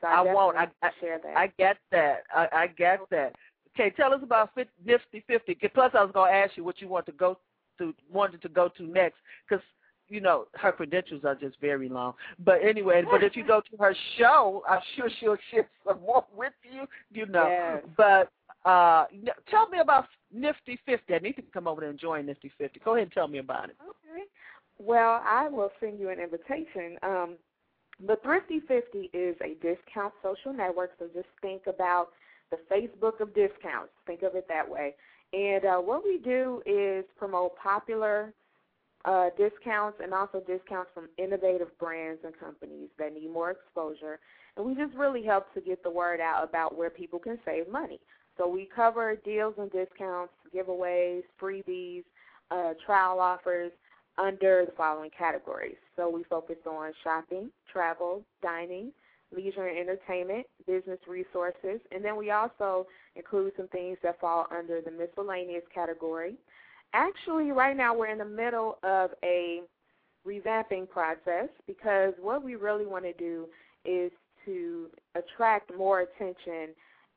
So I, I won't. I- to share that. I get that. I, I get that. Okay, tell us about 50, nifty 50. Plus, I was going to ask you what you want to go to, wanted to go to next, because you know her credentials are just very long. But anyway, but if you go to her show, I'm sure she'll share some more with you. You know. Yes. But uh tell me about Nifty 50. I need to come over there and join Nifty 50. Go ahead and tell me about it. Okay. Well, I will send you an invitation. Um, the Thrifty 50 is a discount social network, so just think about the Facebook of discounts. Think of it that way. And uh, what we do is promote popular uh, discounts and also discounts from innovative brands and companies that need more exposure. And we just really help to get the word out about where people can save money. So we cover deals and discounts, giveaways, freebies, uh, trial offers under the following categories. So we focus on shopping, travel, dining, leisure and entertainment, business resources, and then we also include some things that fall under the miscellaneous category. Actually, right now we're in the middle of a revamping process because what we really want to do is to attract more attention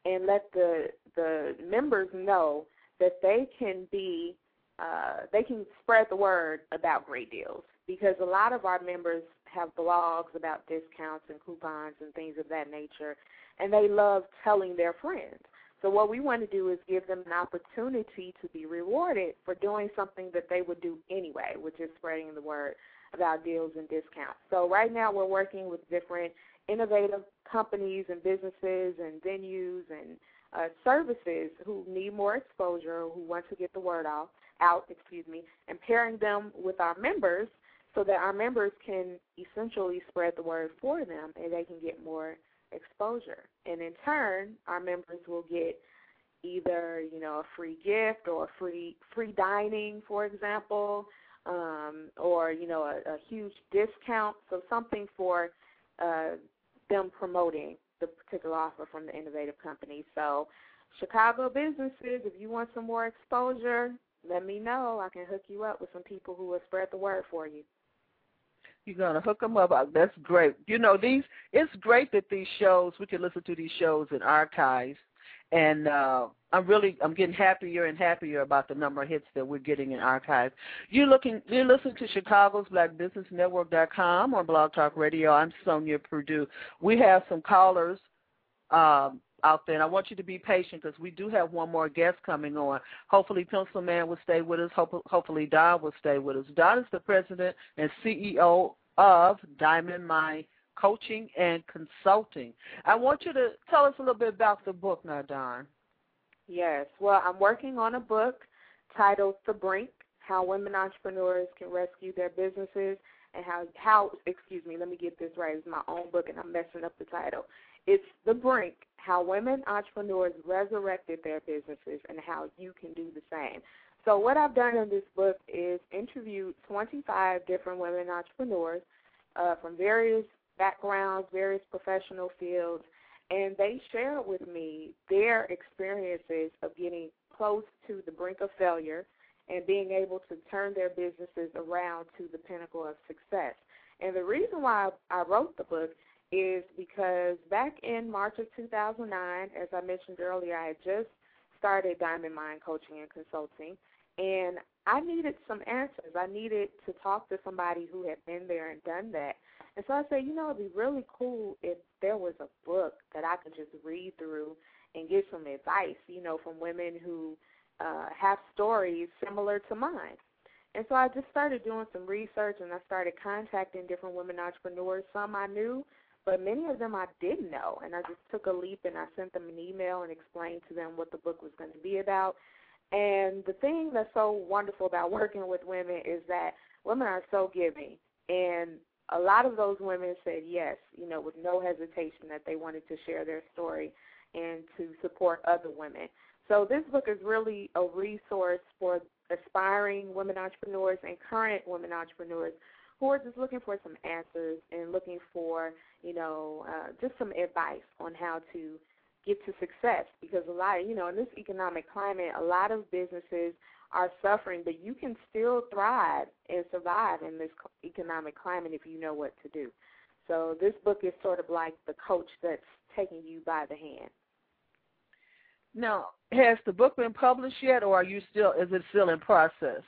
and let the the members know that they can be uh, they can spread the word about great deals because a lot of our members have blogs about discounts and coupons and things of that nature, and they love telling their friends. So what we want to do is give them an opportunity to be rewarded for doing something that they would do anyway, which is spreading the word about deals and discounts. So right now we're working with different innovative companies and businesses and venues and uh, services who need more exposure, who want to get the word out, out, excuse me, and pairing them with our members so that our members can essentially spread the word for them and they can get more exposure. And in turn, our members will get either, you know, a free gift or free free dining, for example, um, or, you know, a, a huge discount. So something for uh, them promoting the particular offer from the innovative company. So Chicago businesses, if you want some more exposure, let me know. I can hook you up with some people who will spread the word for you. You're gonna hook them up. Uh, That's great. You know these. It's great that these shows we can listen to these shows in archives, and uh, I'm really I'm getting happier and happier about the number of hits that we're getting in archives. You're looking. You're listening to Chicago's Black Business Network.com on Blog Talk Radio. I'm Sonia Purdue. We have some callers. Um, out there. And I want you to be patient because we do have one more guest coming on. Hopefully, Pencilman will stay with us. Hope, hopefully, Dawn will stay with us. Dawn is the president and CEO of Diamond Mind Coaching and Consulting. I want you to tell us a little bit about the book now, Dawn. Yes. Well, I'm working on a book titled The Brink How Women Entrepreneurs Can Rescue Their Businesses and how, how excuse me, let me get this right. It's my own book and I'm messing up the title. It's The Brink How Women Entrepreneurs Resurrected Their Businesses and How You Can Do the Same. So, what I've done in this book is interviewed 25 different women entrepreneurs uh, from various backgrounds, various professional fields, and they shared with me their experiences of getting close to the brink of failure and being able to turn their businesses around to the pinnacle of success. And the reason why I wrote the book is because back in March of 2009, as I mentioned earlier, I had just started Diamond Mind Coaching and Consulting, And I needed some answers. I needed to talk to somebody who had been there and done that. And so I said, you know, it'd be really cool if there was a book that I could just read through and get some advice, you know, from women who uh, have stories similar to mine. And so I just started doing some research and I started contacting different women entrepreneurs. Some I knew, but many of them I didn't know. And I just took a leap and I sent them an email and explained to them what the book was going to be about. And the thing that's so wonderful about working with women is that women are so giving. And a lot of those women said yes, you know, with no hesitation that they wanted to share their story and to support other women. So this book is really a resource for aspiring women entrepreneurs and current women entrepreneurs who are just looking for some answers and looking for, you know, uh, just some advice on how to get to success. Because a lot, of, you know, in this economic climate, a lot of businesses are suffering, but you can still thrive and survive in this economic climate if you know what to do. So this book is sort of like the coach that's taking you by the hand. Now, has the book been published yet, or are you still? Is it still in process?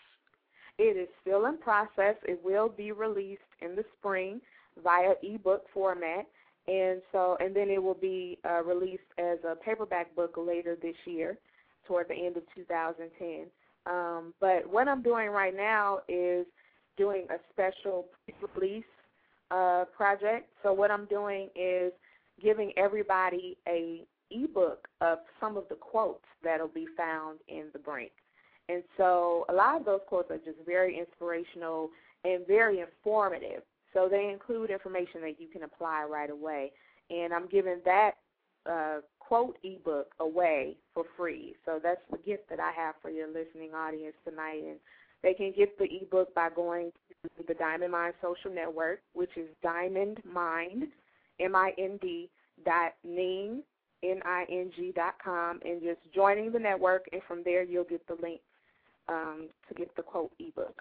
It is still in process. It will be released in the spring via ebook format, and so and then it will be uh, released as a paperback book later this year, toward the end of 2010. Um, but what I'm doing right now is doing a special release uh, project. So what I'm doing is giving everybody a ebook of some of the quotes that'll be found in the Brink. And so a lot of those quotes are just very inspirational and very informative. So they include information that you can apply right away. And I'm giving that uh, quote ebook away for free. So that's the gift that I have for your listening audience tonight. And they can get the ebook by going to the Diamond Mind social network, which is Diamond Mind, M-I-N-D dot Ning N-I-N-G dot com, and just joining the network, and from there you'll get the link um, to get the quote ebook.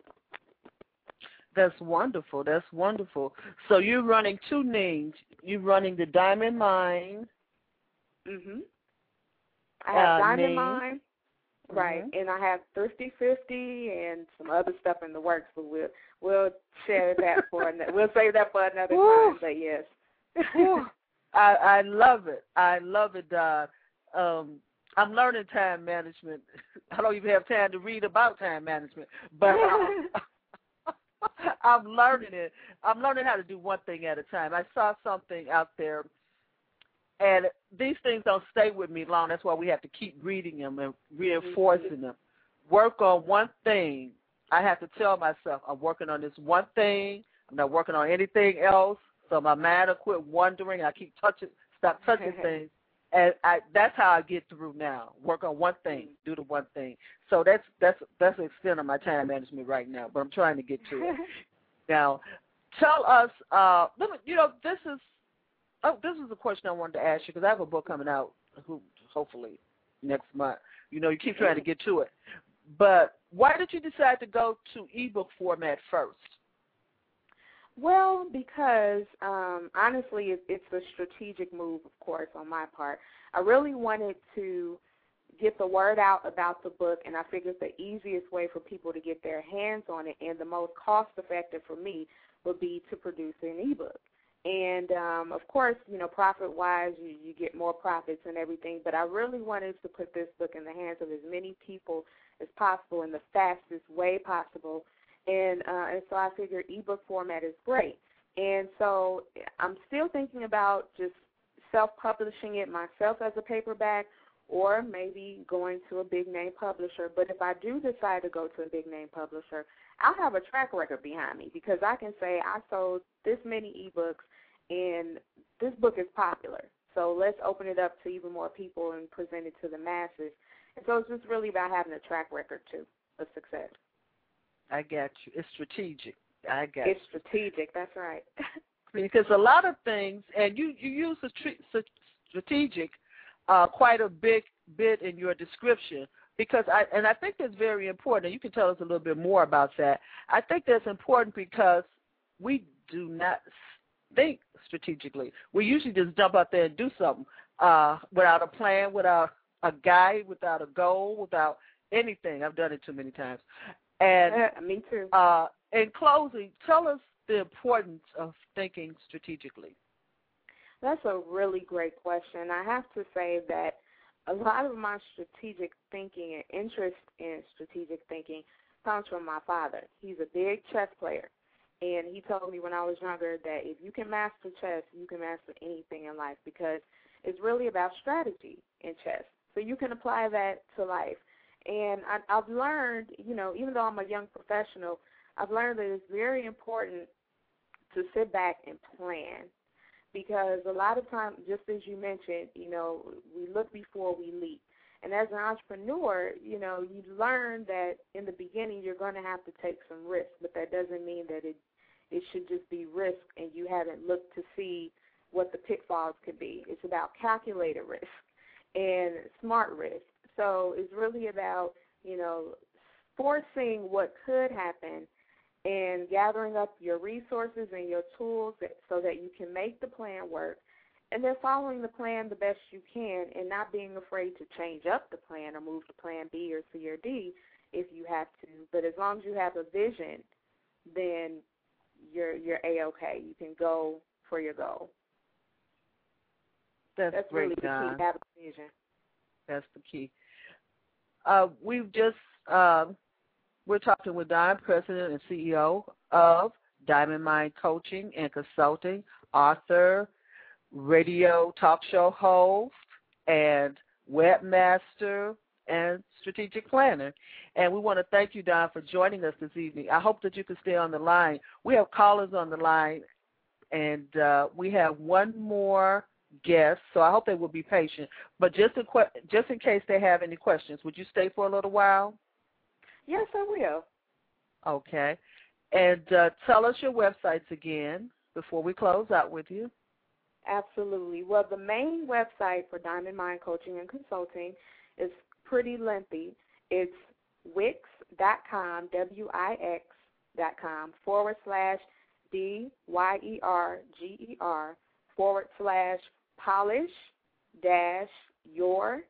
That's wonderful. That's wonderful. So you're running two names. You're running the Diamond Mind. Mhm. I have uh, Diamond name. Mind, right, Mhm. and I have Thrifty Fifty and some other stuff in the works, but we'll we'll share that for an- we'll save that for another Woo. time. But yes. I I love it. I love it, Dawn. Um, I'm learning time management. I don't even have time to read about time management, but I'm learning it. I'm learning how to do one thing at a time. I saw something out there, and these things don't stay with me long. That's why we have to keep reading them and reinforcing them. Work on one thing. I have to tell myself I'm working on this one thing. I'm not working on anything else. So my mind will quit wondering. I keep touching, stop touching things, and I, that's how I get through now. Work on one thing, do the one thing. So that's that's that's the extent of my time management right now. But I'm trying to get to it. now, tell us. Uh, let me, you know, this is oh, this is a question I wanted to ask you because I have a book coming out, who, hopefully next month. You know, you keep trying to get to it, but why did you decide to go to ebook format first? Well, because um, honestly, it, it's a strategic move, of course, on my part. I really wanted to get the word out about the book, and I figured the easiest way for people to get their hands on it and the most cost effective for me would be to produce an ebook. And um, of course, you know, profit wise, you, you get more profits and everything. But I really wanted to put this book in the hands of as many people as possible in the fastest way possible and uh, and so I figured ebook format is great. And so I'm still thinking about just self-publishing it myself as a paperback, or maybe going to a big name publisher. But if I do decide to go to a big name publisher, I'll have a track record behind me because I can say I sold this many ebooks and this book is popular. So let's open it up to even more people and present it to the masses. And so it's just really about having a track record too of success. I got you. It's strategic. I got It's strategic. That's right. Because a lot of things, and you you use the tre- strategic uh, quite a big bit in your description. Because I and I think that's very important. And you can tell us a little bit more about that. I think that's important because we do not think strategically. We usually just jump out there and do something uh, without a plan, without a guide, without a goal, without anything. I've done it too many times. And yeah, me too. Uh, in closing, tell us the importance of thinking strategically. That's a really great question. I have to say that a lot of my strategic thinking and interest in strategic thinking comes from my father. He's a big chess player. And he told me when I was younger that if you can master chess, you can master anything in life because it's really about strategy in chess. So you can apply that to life. And I, I've learned, you know, even though I'm a young professional, I've learned that it's very important to sit back and plan because a lot of times, just as you mentioned, you know, we look before we leap. And as an entrepreneur, you know, you learn that in the beginning you're going to have to take some risks, but that doesn't mean that it it should just be risk and you haven't looked to see what the pitfalls could be. It's about calculated risk and smart risk. So it's really about, you know, foreseeing what could happen and gathering up your resources and your tools so that you can make the plan work and then following the plan the best you can and not being afraid to change up the plan or move to plan B or C or D if you have to. But as long as you have a vision, then you're you're a okay. You can go for your goal. That's, That's great, really Dawn. the key. Have a vision. That's the key. Uh, we've just uh, we're talking with Dawn, President and CEO of Diamond Mind Coaching and Consulting, author, radio talk show host, and webmaster and strategic planner. And we want to thank you, Dawn, for joining us this evening. I hope that you can stay on the line. We have callers on the line, and uh, we have one more guest, so I hope they will be patient. But just in, just in case they have any questions, would you stay for a little while? Yes, I will. Okay. And uh, tell us your websites again before we close out with you. Absolutely. Well, the main website for Diamond Mind Coaching and Consulting is pretty lengthy. It's wix.com, W I X.com, forward slash D-Y-E-R-G-E-R, forward slash polish dash your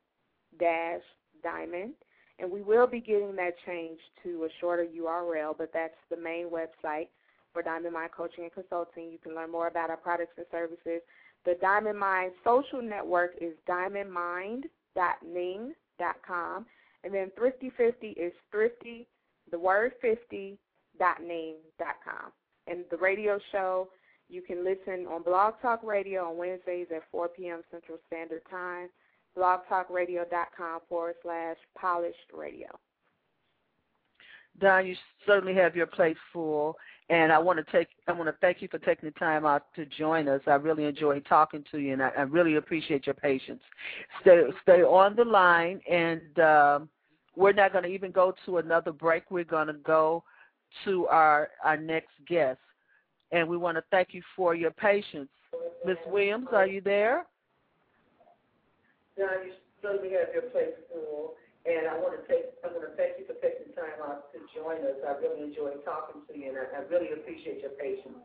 dash diamond. And we will be getting that changed to a shorter URL, but that's the main website for Diamond Mind Coaching and Consulting. You can learn more about our products and services. The Diamond Mind social network is diamondmind.ning.com. And then Thrifty 50 is thrifty, the word 50, dot ning.com. And the radio show, you can listen on Blog Talk Radio on Wednesdays at 4 p.m. Central Standard Time, blogtalkradio.com forward slash polished radio. Dawn, you certainly have your plate full, and I want to take I want to thank you for taking the time out to join us. I really enjoyed talking to you, and I, I really appreciate your patience. Stay stay on the line, and um, we're not going to even go to another break. We're going to go to our our next guest, and we want to thank you for your patience. Miss Williams, are you there? Dawn, you certainly have your place full. And I want to take, I want to thank you for taking time out to join us. I really enjoyed talking to you, and I, I really appreciate your patience.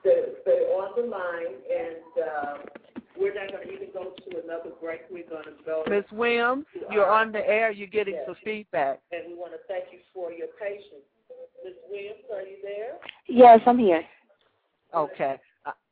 Stay, stay on the line, and uh, we're not going to even go to another break. We're going to go. Ms. Williams, you're on the air. You're getting yes. some feedback, and we want to thank you for your patience. Ms. Williams, are you there? Yes, I'm here. Okay.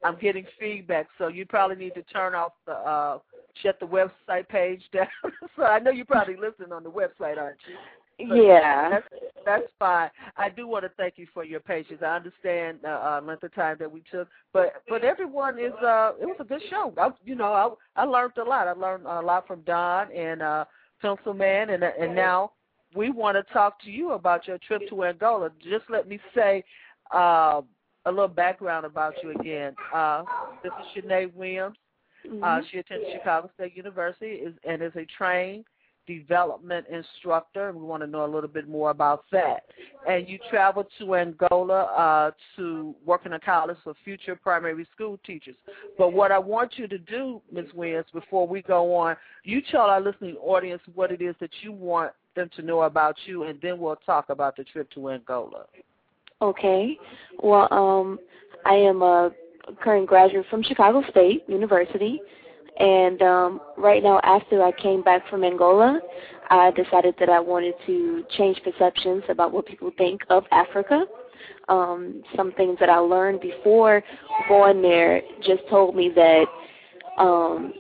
I'm getting feedback, so you probably need to turn off the uh, shut the website page down. so I know you probably listen on the website, aren't you? Yeah, that's, that's fine. I do want to thank you for your patience. I understand the uh, length of time that we took, but but everyone is uh it was a good show. I, you know, I I learned a lot. I learned a lot from Dawn and uh Pencilman, and and now we want to talk to you about your trip to Angola. Just let me say. Uh, a little background about you again. Uh, this is Shanea Williams. Mm-hmm. Uh, she attended Chicago State University is, and is a trained development instructor, we want to know a little bit more about that. And you traveled to Angola uh, to work in a college for future primary school teachers. But what I want you to do, Ms. Williams, before we go on, you tell our listening audience what it is that you want them to know about you, and then we'll talk about the trip to Angola. Okay. Well, um, I am a current graduate from Chicago State University, And um, right now, after I came back from Angola, I decided that I wanted to change perceptions about what people think of Africa. Um, some things that I learned before going there just told me that um,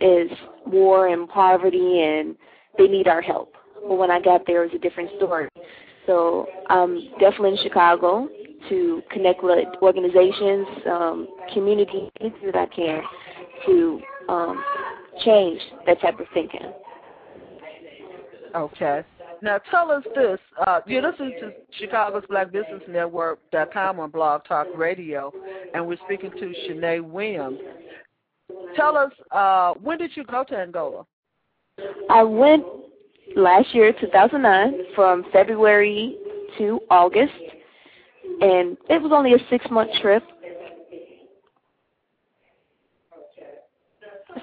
is war and poverty and they need our help. But when I got there, it was a different story. So I'm definitely in Chicago to connect with organizations, um, community, that I can to um, change that type of thinking. Okay. Now tell us this. Uh, you're listening to Chicago's Black Business Network.com on Blog Talk Radio, and we're speaking to Shanea Williams. Tell us, uh, when did you go to Angola? I went last year, 2009, from February to August, and it was only a six-month trip.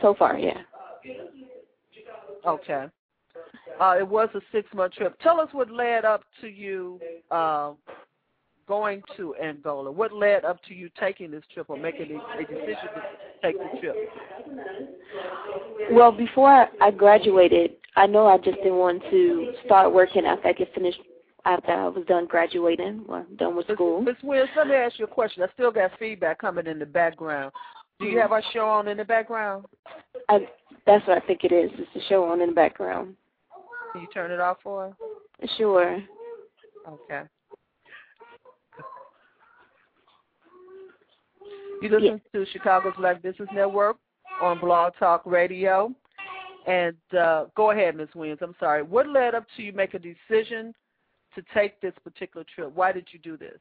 So far, yeah. Okay. Uh, it was a six-month trip. Tell us what led up to you uh, going to Angola. What led up to you taking this trip or making a, a decision to take the trip? Well, before I graduated, I know I just didn't want to start working after I get finished after I was done graduating or done with school. Miss Williams, let me ask you a question. I still got feedback coming in the background. Do you have our show on in the background? I, that's what I think it is. It's the show on in the background. Can you turn it off for us? Sure. Okay. You listen to Chicago's Black Business Network on Blog Talk Radio. And uh, go ahead, Ms. Williams. I'm sorry. What led up to you make a decision to take this particular trip? Why did you do this?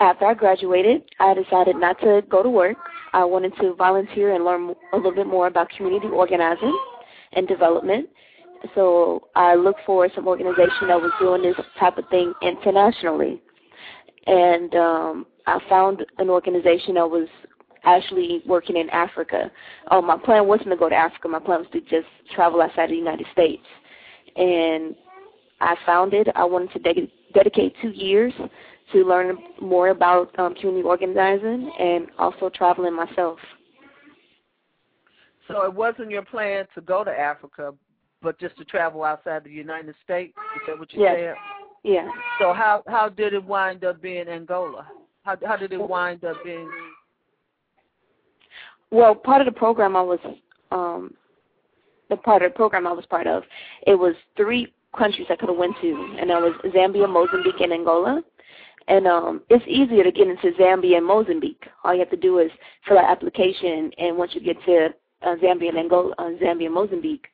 After I graduated, I decided not to go to work. I wanted to volunteer and learn a little bit more about community organizing and development. So I looked for some organization that was doing this type of thing internationally. And um, I found an organization that was actually working in Africa. Oh, my plan wasn't to go to Africa. My plan was to just travel outside the United States. And I found it. I wanted to de- dedicate two years to learn more about um, community organizing and also traveling myself. So it wasn't your plan to go to Africa, but just to travel outside the United States. Is that what you yes. said? Yeah. So how how did it wind up being Angola? How how did it wind up being? Well, part of the program I was um the part of the program I was part of, it was three countries I could have went to, and that was Zambia, Mozambique, and Angola. And um, it's easier to get into Zambia and Mozambique. All you have to do is fill out application, and once you get to uh, Zambia and Angola, uh, Zambia and Mozambique,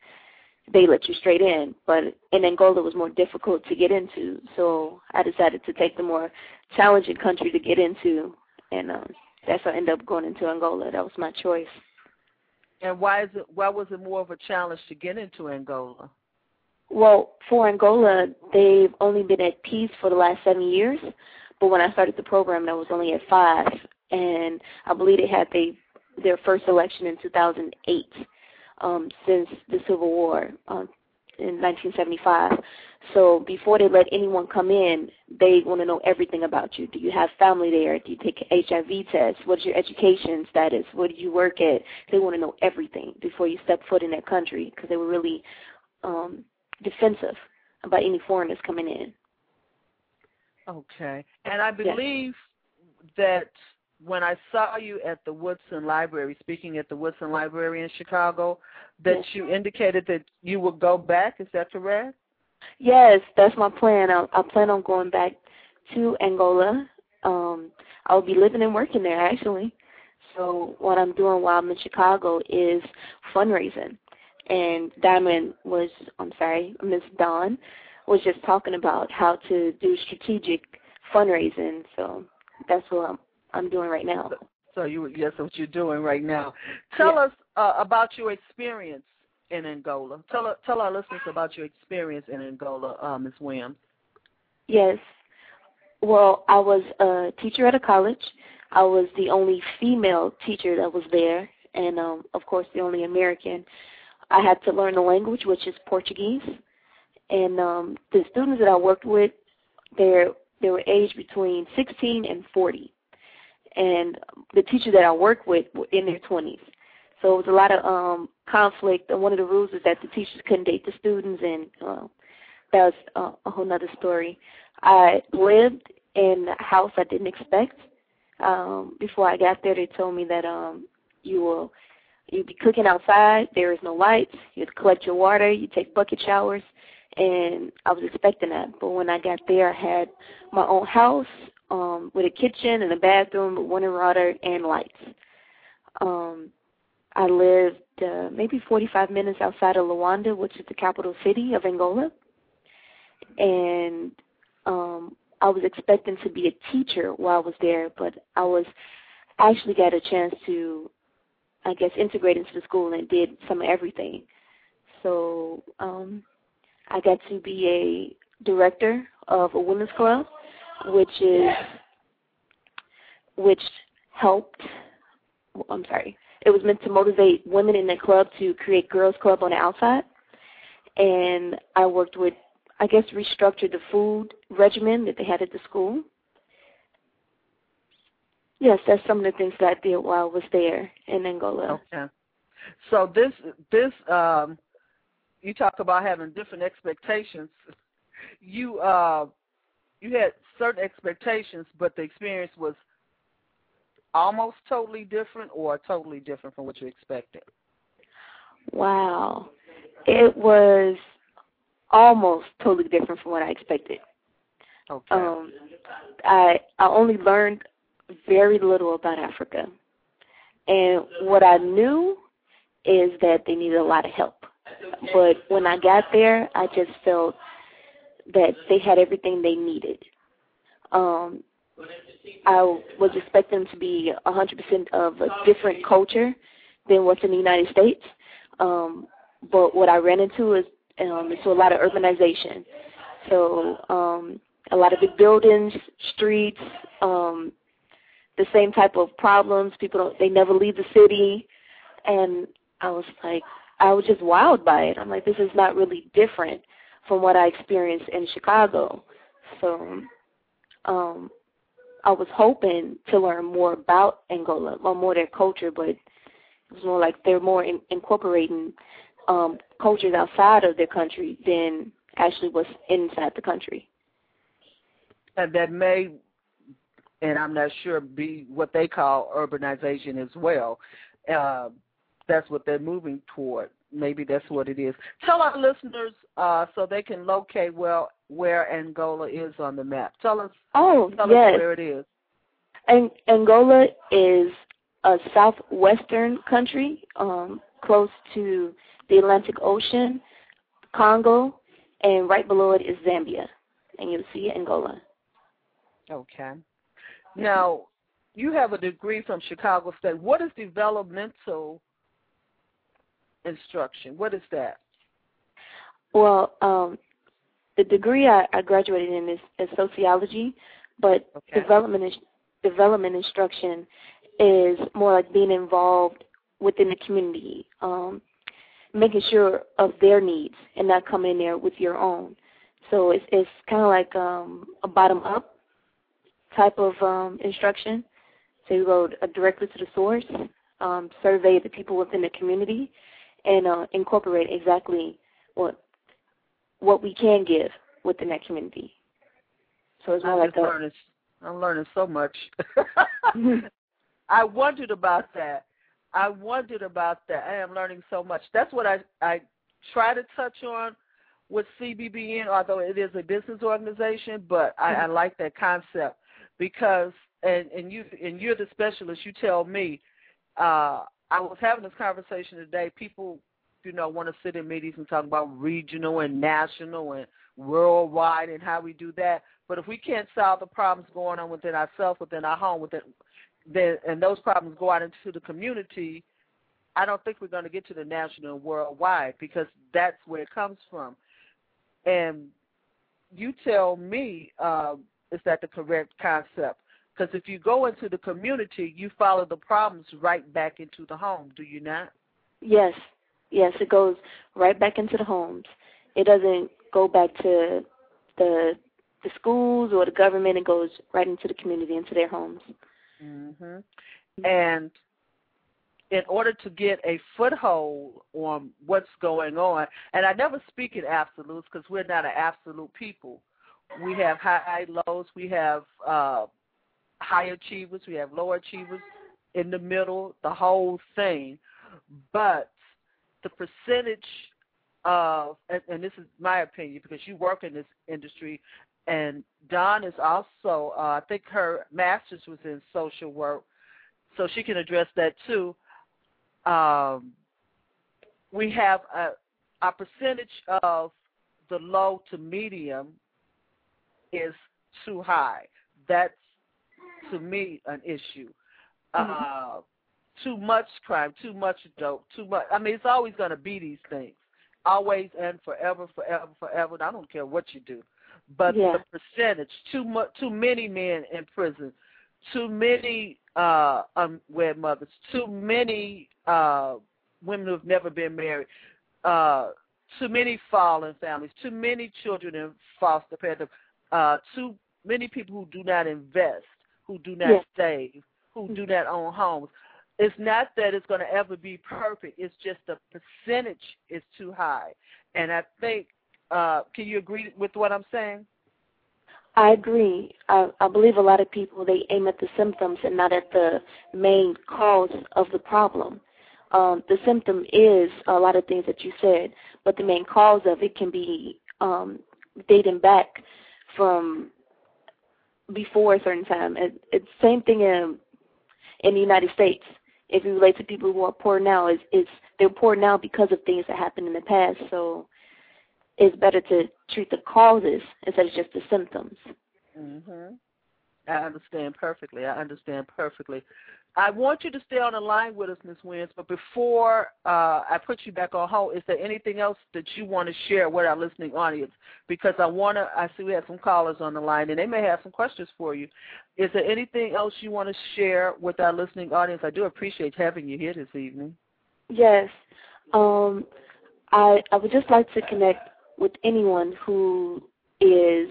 they let you straight in. But in Angola, it was more difficult to get into, so I decided to take the more challenging country to get into, and um, that's how I ended up going into Angola. That was my choice. And why is it? Why was it more of a challenge to get into Angola? Well, for Angola, they've only been at peace for the last seven years, but when I started the program, that was only at five, and I believe they had they their first election in 2008 um, since the Civil War um, in 1975. So before they let anyone come in, they want to know everything about you. Do you have family there? Do you take HIV tests? What's your education status? Where do you work at? They want to know everything before you step foot in that country because they were really um, defensive about any foreigners coming in. Okay. And I believe yes. that when I saw you at the Woodson Library, speaking at the Woodson Library in Chicago, that you indicated that you would go back. Is that correct? Yes, that's my plan. I, I plan on going back to Angola. Um, I'll be living and working there actually. So what I'm doing while I'm in Chicago is fundraising. And Diamond was, I'm sorry, Miss Dawn was just talking about how to do strategic fundraising. So that's what I'm I'm doing right now. So you yes, what you're doing right now. Tell yeah. us uh, about your experience in Angola. Tell tell our listeners about your experience in Angola, uh, Ms. Williams. Yes. Well, I was a teacher at a college. I was the only female teacher that was there, and um, of course, the only American. I had to learn the language, which is Portuguese, and um, the students that I worked with, they they were aged between 16 and 40 and the teacher that I work with were in their 20s. So it was a lot of um conflict. And one of the rules is that the teachers couldn't date the students, and uh, that was uh, a whole nother story. I lived in a house I didn't expect. Um, before I got there, they told me that um, you will you'd be cooking outside. There is no lights. You'd collect your water. You take bucket showers, and I was expecting that. But when I got there, I had my own house um, with a kitchen and a bathroom, with running water and lights. Um, I lived uh, maybe 45 minutes outside of Luanda, which is the capital city of Angola. And um, I was expecting to be a teacher while I was there, but I was actually got a chance to, I guess, integrate into the school and did some of everything. So um, I got to be a director of a women's club, which is which helped. I'm sorry. It was meant to motivate women in the club to create girls' club on the outside, and I worked with I guess, restructured the food regimen that they had at the school. Yes, that's some of the things that I did while I was there in Angola. Okay. So this this um you talk about having different expectations. You uh you had certain expectations but the experience was almost totally different or totally different from what you expected. Wow. It was almost totally different from what I expected. Okay. Um, I I only learned very little about Africa, and what I knew is that they needed a lot of help. But when I got there, I just felt that they had everything they needed. Um, I was expecting to be 100% of a different culture than what's in the United States. Um, but what I ran into is um, into a lot of urbanization. So um, a lot of big buildings, streets, um, the same type of problems. People don't, they never leave the city, and I was like, I was just wowed by it. I'm like, this is not really different from what I experienced in Chicago. So um, I was hoping to learn more about Angola, or more their culture, but it was more like they're more in, incorporating um, cultures outside of their country than actually what's inside the country. And that may, and I'm not sure, be what they call urbanization as well. Uh, that's what they're moving toward. Maybe that's what it is. Tell our listeners uh, so they can locate well where Angola is on the map. Tell us. Oh, tell yes. us where it is. An- Angola is a southwestern country, um, close to the Atlantic Ocean, Congo, and right below it is Zambia. And you'll see Angola. Okay. Now, you have a degree from Chicago State. What is developmental instruction? What is that? Well, um, the degree I, I graduated in is, is sociology, but okay. development development instruction is more like being involved within the community, um, making sure of their needs and not coming in there with your own. So it's it's kind of like um, a bottom up type of um, instruction. So you go directly to the source, um, survey the people within the community, and uh, incorporate exactly what what we can give within that community. So it's more I'm like a, learning, I'm learning so much. I wondered about that. I wondered about that. I am learning so much. That's what I I try to touch on with CBBN, although it is a business organization, but I, I like that concept because and and you and you're the specialist. You tell me. Uh, I was having this conversation today. People, you know, want to sit in meetings and talk about regional and national and worldwide and how we do that. But if we can't solve the problems going on within ourselves, within our home, within then and those problems go out into the community, I don't think we're going to get to the national and worldwide because that's where it comes from. And you tell me, uh, is that the correct concept? Because if you go into the community, you follow the problems right back into the home, do you not? Yes, yes, it goes right back into the homes. It doesn't go back to the the schools or the government. It goes right into the community, into their homes. Mhm. And in order to get a foothold on what's going on, and I never speak in absolutes because we're not an absolute people. We have high lows, we have uh, high achievers, we have low achievers in the middle, the whole thing. But the percentage of, and, and this is my opinion because you work in this industry, and Dawn is also, uh, I think her master's was in social work, so she can address that too. Um, we have a, a percentage of the low to medium is too high. That's to me an issue. Mm-hmm. Uh, too much crime, too much dope, too much. I mean, it's always going to be these things, always and forever, forever, forever. I don't care what you do, but yeah. the percentage, too much, too many men in prison, too many uh, unwed mothers, too many uh, women who have never been married, uh, too many fallen families, too many children in foster parents, uh, too many people who do not invest, who do not yeah. save, who do not own homes. It's not that it's going to ever be perfect. It's just the percentage is too high. And I think, uh, can you agree with what I'm saying? I agree. I, I believe a lot of people they aim at the symptoms and not at the main cause of the problem. Um, the symptom is a lot of things that you said, but the main cause of it can be um, dating back from before a certain time. It, it's same thing in in the United States. If you relate to people who are poor now, is is they're poor now because of things that happened in the past. So it's better to treat the causes instead of just the symptoms. Mhm. I understand perfectly. I understand perfectly. I want you to stay on the line with us, Ms. Wins, but before uh, I put you back on hold, is there anything else that you want to share with our listening audience? Because I want to, I see we have some callers on the line, and they may have some questions for you. Is there anything else you want to share with our listening audience? I do appreciate having you here this evening. Yes. Um, I, I would just like to connect with anyone who is,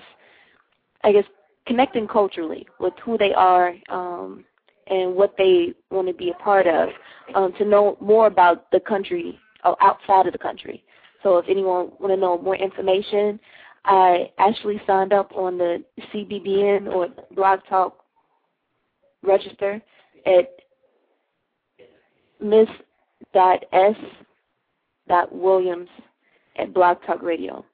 I guess, connecting culturally with who they are um, and what they want to be a part of, um, to know more about the country or outside of the country. So if anyone want to know more information, I actually signed up on the CBBN or Blog Talk register at miss.s.williams at Blog Talk Radio.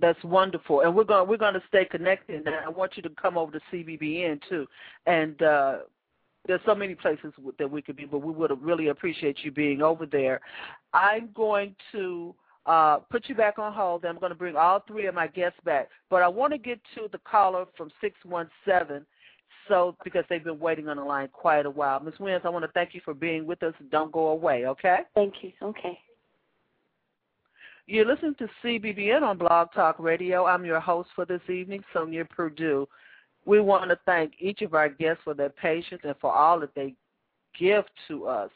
That's wonderful, and we're going we're going to stay connected. And I want you to come over to CBBN too. And uh, there's so many places that we could be, but we would really appreciate you being over there. I'm going to uh, put you back on hold. I'm going to bring all three of my guests back, but I want to get to the caller from six one seven. So, because they've been waiting on the line quite a while. Ms. Wins, I want to thank you for being with us. Don't go away, okay? Thank you. Okay. You're listening to CBBN on Blog Talk Radio. I'm your host for this evening, Sonia Purdue. We want to thank each of our guests for their patience and for all that they give to us.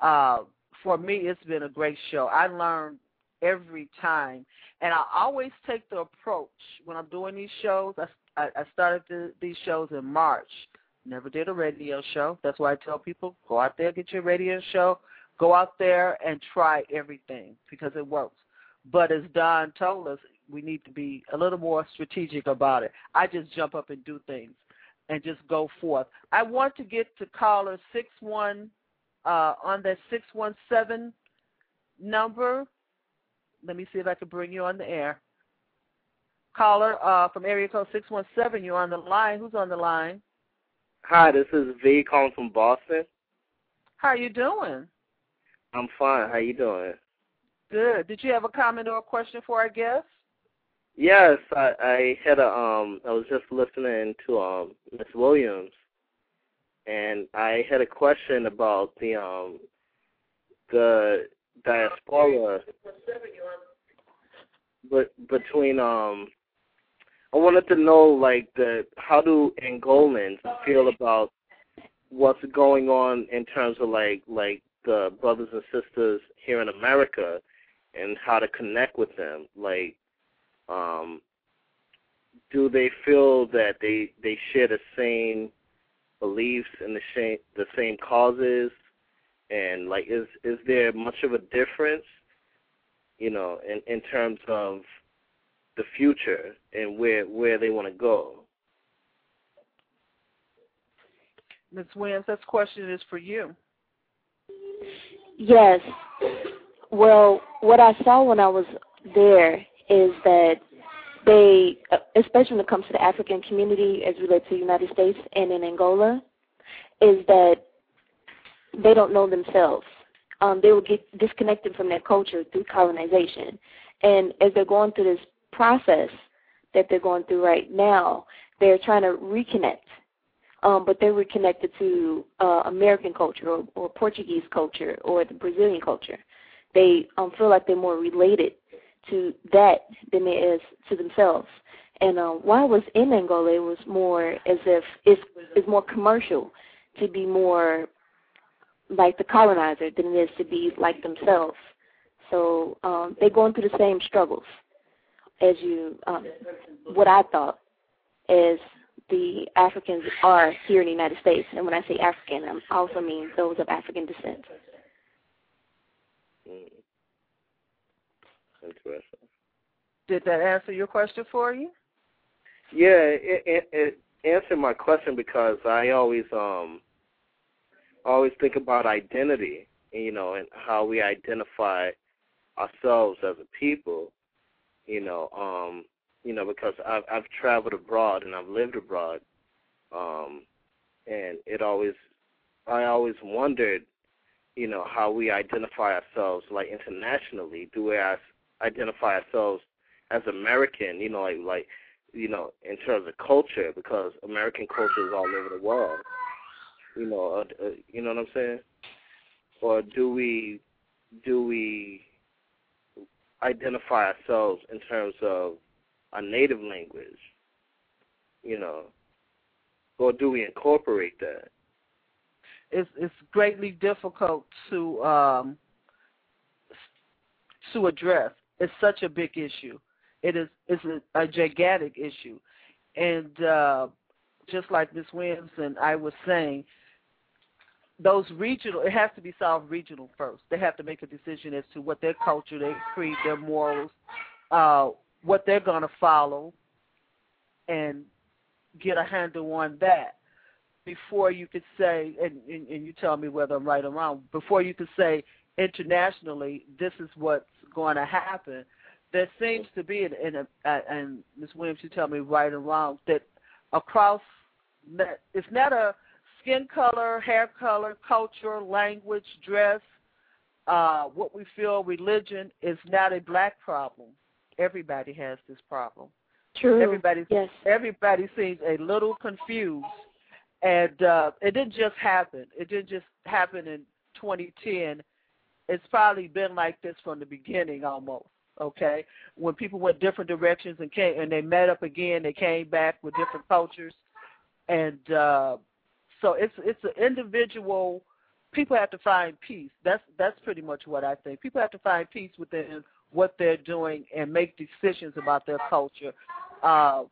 Uh, for me, it's been a great show. I learn every time, and I always take the approach when I'm doing these shows. I, I started the, these shows in March. Never did a radio show. That's why I tell people go out there, get your radio show, go out there and try everything because it works. But as Dawn told us, we need to be a little more strategic about it. I just jump up and do things and just go forth. I want to get to caller six one uh, on that six one seven number. Let me see if I can bring you on the air. Caller uh, from area code six one seven. You're on the line. Who's on the line? Hi, this is V calling from Boston. How you doing? I'm fine. How you doing? Good. Did you have a comment or a question for our guest? Yes, I, I had a um I was just listening to um Miss Williams and I had a question about the um the diaspora but between um I wanted to know like the how do Angolans feel about what's going on in terms of like like the brothers and sisters here in America and how to connect with them. Like, um, do they feel that they they share the same beliefs and the same the same causes? And like, is is there much of a difference, you know, in in terms of the future and where where they want to go? Ms. Williams, this question is for you. Yes. Well, what I saw when I was there is that they, especially when it comes to the African community as related to the United States and in Angola, is that they don't know themselves. Um, they will get disconnected from their culture through colonization. And as they're going through this process that they're going through right now, they're trying to reconnect. Um, but they're reconnected to uh, American culture or, or Portuguese culture or the Brazilian culture. They um, feel like they're more related to that than it is to themselves. And uh, while I was in Angola, it was more as if it's, it's more commercial to be more like the colonizer than it is to be like themselves. So um, they're going through the same struggles as you, um, what I thought as the Africans are here in the United States. And when I say African, I also mean those of African descent. Mm. Interesting. Did that answer your question for you? Yeah, it, it, it answered my question because I always um always think about identity, you know, and how we identify ourselves as a people, you know, um, you know, because I've I've traveled abroad and I've lived abroad, um, and it always I always wondered, you know, how we identify ourselves like internationally. Do we as, identify ourselves as American? You know, like like you know, in terms of culture, because American culture is all over the world. You know, uh, uh, you know what I'm saying? Or do we do we identify ourselves in terms of our native language? You know, or do we incorporate that? It's it's greatly difficult to um, to address. It's such a big issue. It is it's a, a gigantic issue, and uh, just like Ms. Williams and I was saying, those regional it has to be solved regional first. They have to make a decision as to what their culture, their creed, their morals, uh, what they're going to follow, and get a handle on that before you could say, and, and, and you tell me whether I'm right or wrong. Before you could say internationally, this is what's going to happen. There seems to be, in a, and Ms. Williams, you tell me right or wrong, that across, it's not a skin color, hair color, culture, language, dress, uh, what we feel, religion is not a black problem. Everybody has this problem. True. Everybody, yes. everybody seems a little confused, and uh, it didn't just happen. It didn't just happen in 2010. It's probably been like this from the beginning, almost. Okay, when people went different directions and came and they met up again, they came back with different cultures, and uh, so it's it's an individual. People have to find peace. That's that's pretty much what I think. People have to find peace within what they're doing and make decisions about their culture. Uh,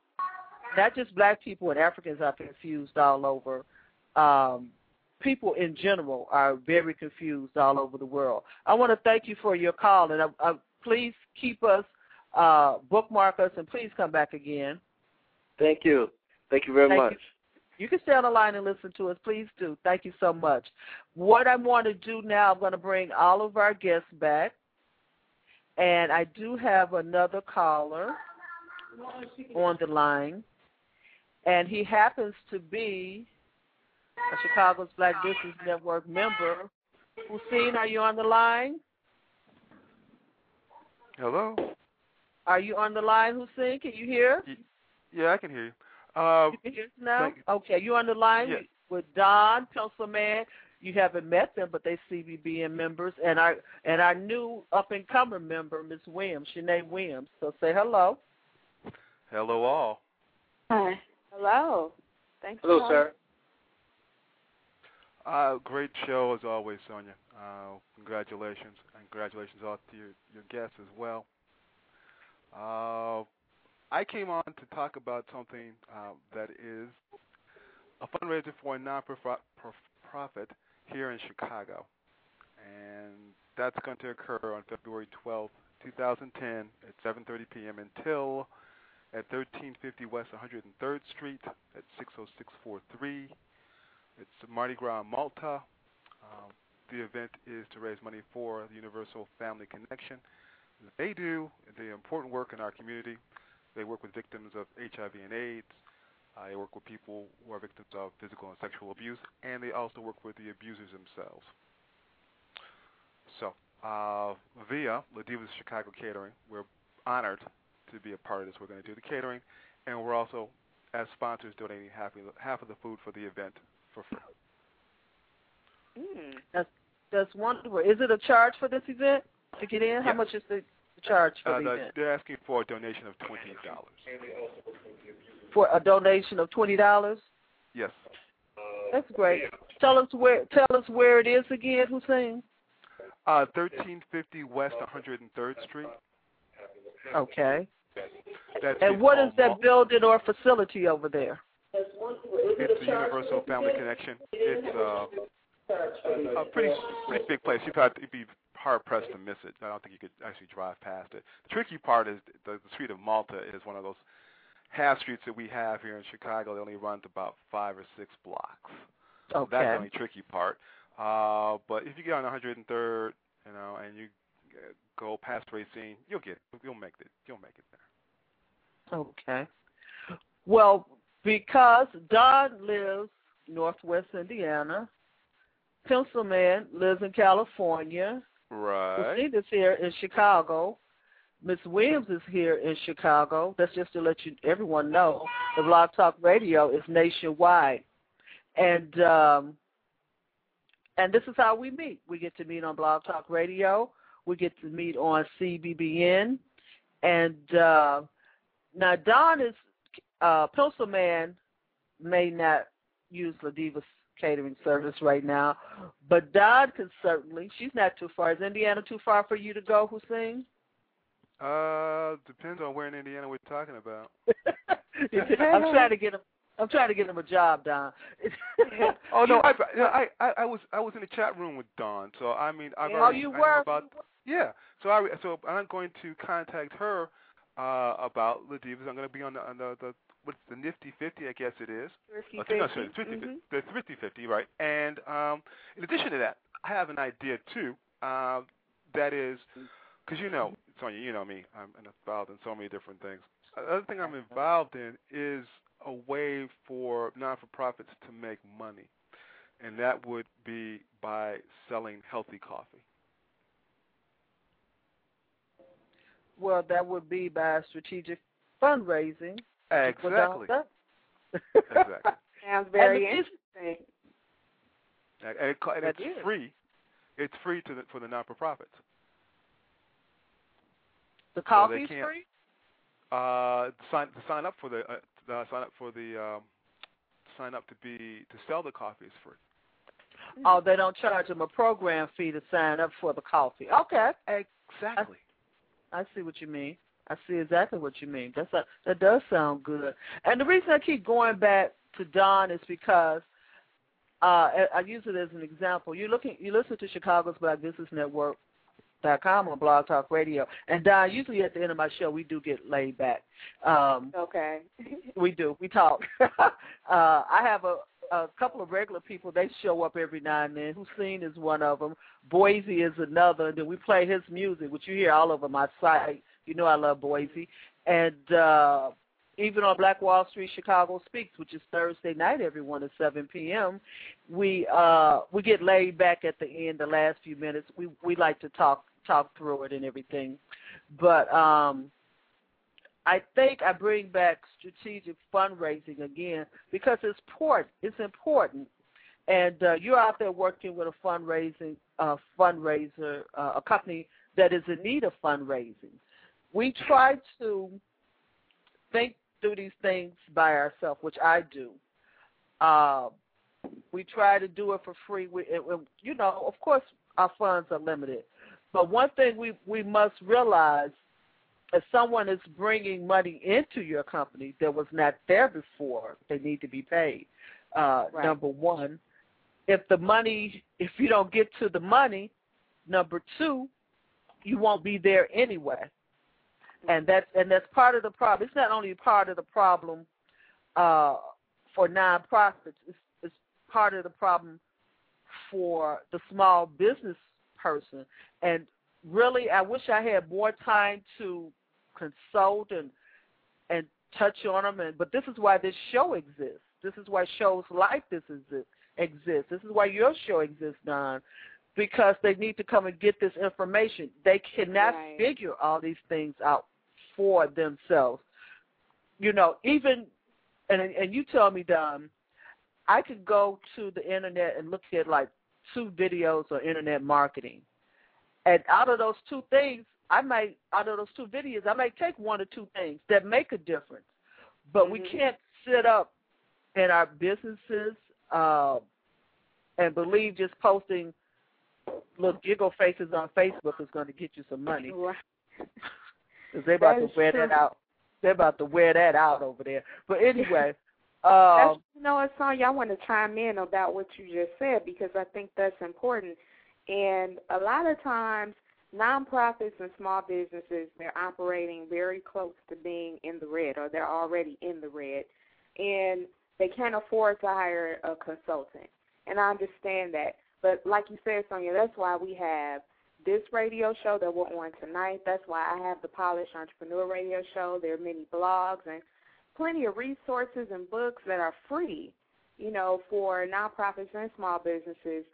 not just black people and Africans are confused all over. Um, people in general are very confused all over the world. I want to thank you for your call, and I, I, please keep us, uh, bookmark us, and please come back again. Thank you. Thank you very Thank much. You. You can stay on the line and listen to us. Please do. Thank you so much. What I want to do now, I'm going to bring all of our guests back. And I do have another caller on the line. And he happens to be a Chicago's Black Business Network member. Hussein, are you on the line? Hello? Are you on the line, Hussein? Can you hear? Yeah, I can hear you. Uh, you can hear us now? Okay, you on the line yes. with Dawn Pencilman. You haven't met them, but they CBBN members, and our and our new up and comer member, Miss Williams, Shanea Williams. So say hello. Hello, all. Hi. Hello. Thanks. Hello, sir. Uh, great show as always, Sonia. Uh, congratulations, and congratulations all to your, your guests as well. Uh, I came on to talk about something uh, that is a fundraiser for a non-profit here in Chicago, and that's going to occur on February 12th, 2010, at 7:30 p.m. until at 1350 West 103rd Street at 60643. It's Mardi Gras Malta. Um, the event is to raise money for the Universal Family Connection. They do the important work in our community. They work with victims of HIV and AIDS. Uh, they work with people who are victims of physical and sexual abuse, and they also work with the abusers themselves. So, uh, via La Divas Chicago Catering, we're honored to be a part of this. We're going to do the catering, and we're also, as sponsors, donating half half of the food for the event for free. Mm. That's that's wonderful. Is it a charge for this event to get in? How much is the charge for uh, the the, event? They're asking for a donation of twenty dollars. For a donation of twenty dollars. Yes. That's great. Tell us where tell us where it is again, Hussein. Uh, thirteen fifty West 103rd Street. Okay. That's And what is that building or facility over there? It's the Universal Family Connection. It's uh, a pretty pretty big place. You'd, have, you'd be hard pressed to miss it. I don't think you could actually drive past it. The tricky part is the, the street of Malta is one of those half streets that we have here in Chicago. That only runs about five or six blocks. So Okay. That's the only tricky part. Uh, but if you get on 103rd, you know, and you uh, go past Racine, you'll get you'll make it. You'll make it there. Okay. Well, because Dawn lives northwest Indiana, Pencilman lives in California, Right. Christina's here in Chicago, Miss Williams is here in Chicago. That's just to let you everyone know the Blog Talk Radio is nationwide. And um and this is how we meet. We get to meet on Blog Talk Radio. We get to meet on CBBN. And uh now Dawn is uh Pencilman may not use Ladiva's catering service right now, but Dawn can certainly. She's not too far. Is Indiana too far for you to go, Hussein? Uh, depends on where in Indiana we're talking about. I'm trying to get him. I'm trying to get him a job, Dawn. Oh no, I, I I I was I was in the chat room with Dawn, so I mean I've Oh, already you I know were? about yeah. So I so I'm going to contact her uh about the Divas. I'm going to be on the on the, the what's the Nifty Fifty, I guess it is. Thrifty Oh, no, Fifty. sorry, Thrifty, Mhm. the Thrifty Fifty, right? And um, in addition to that, I have an idea too. Uh, that is, because you know, Sonia, you know me, I'm involved in so many different things. Another thing I'm involved in is a way for non-for-profits to make money, and that would be by selling healthy coffee. Well, that would be by strategic fundraising. That's what Dawn Exactly. Exactly. Sounds very And interesting. And, and it, and it's is. free. It's free to the, for the non-for-profits. The coffee's can't- free. Uh, sign to sign up for the uh, uh, sign up for the um, sign up to be to sell the coffee is free. Oh, they don't charge them a program fee to sign up for the coffee. Okay. Exactly. I see what you mean. I see exactly what you mean. That's a, that does sound good. And the reason I keep going back to Dawn is because uh, I, I use it as an example. You're looking, you listen to Chicago's Black Business Network dot com on Blog Talk Radio, and Dawn. Usually at the end of my show, we do get laid back. Um, Okay. we do. We talk. uh, I have a, a couple of regular people. They show up every now and then. Hussein is one of them. Boise is another. And then we play his music, which you hear all over my site. You know I love Boise. And uh, even on Black Wall Street, Chicago Speaks, which is Thursday night, everyone at 7 p.m. We uh, we get laid back at the end, the last few minutes. We we like to talk talk through it and everything. But um, I think I bring back strategic fundraising again because it's important. It's important, and uh, you're out there working with a fundraising uh, fundraiser, uh, a company that is in need of fundraising. We try to think through these things by ourselves, which I do. Uh, we try to do it for free. We, it, it- you know, of course, our funds are limited, but one thing we we must realize if someone is bringing money into your company that was not there before, they need to be paid. Uh, Right. Number one, if the money, if you don't get to the money, number two, you won't be there anyway. And that's and that's part of the problem. It's not only part of the problem uh, for nonprofits. It's, it's part of the problem for the small business person. And really, I wish I had more time to consult and and touch on them. And but this is why this show exists. This is why shows like this exist. Exist. This is why your show exists, Dawn, because they need to come and get this information. They cannot Right. figure all these things out for themselves. You know, even and and you tell me, Dawn, I could go to the internet and look at like two videos on internet marketing. And out of those two things, I might out of those two videos, I might take one or two things that make a difference. But we Mhm. can't sit up in our businesses uh, and believe just posting little giggle faces on Facebook is going to get you some money. Right. Because they're about to wear true. that out. They're about to wear that out over there. But anyway, um, you know Sonya, I want to chime in about what you just said because I think that's important. And a lot of times, nonprofits and small businesses, they're operating very close to being in the red or they're already in the red. And they can't afford to hire a consultant. And I understand that. But like you said, Sonya, that's why we have this radio show that we're on tonight. That's why I have the Polished Entrepreneur Radio Show. There are many blogs and plenty of resources and books that are free, you know, for nonprofits and small businesses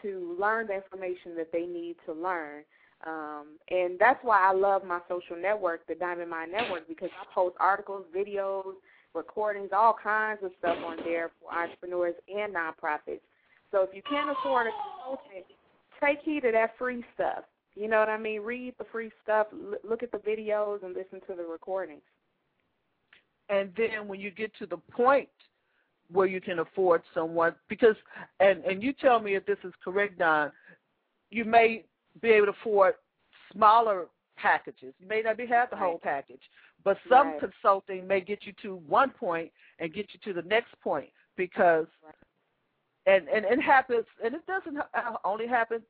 to learn the information that they need to learn. Um, and that's why I love my social network, the Diamond Mind Network, because I post articles, videos, recordings, all kinds of stuff on there for entrepreneurs and nonprofits. So if you can't afford a consultant, take heed of that free stuff. You know what I mean? Read the free stuff, look at the videos, and listen to the recordings. and then when you get to the point where you can afford someone because and and you tell me if this is correct Dawn you may be able to afford smaller packages you may not be have the whole package but some Right. consulting may get you to one point and get you to the next point because and and it happens and it doesn't only happen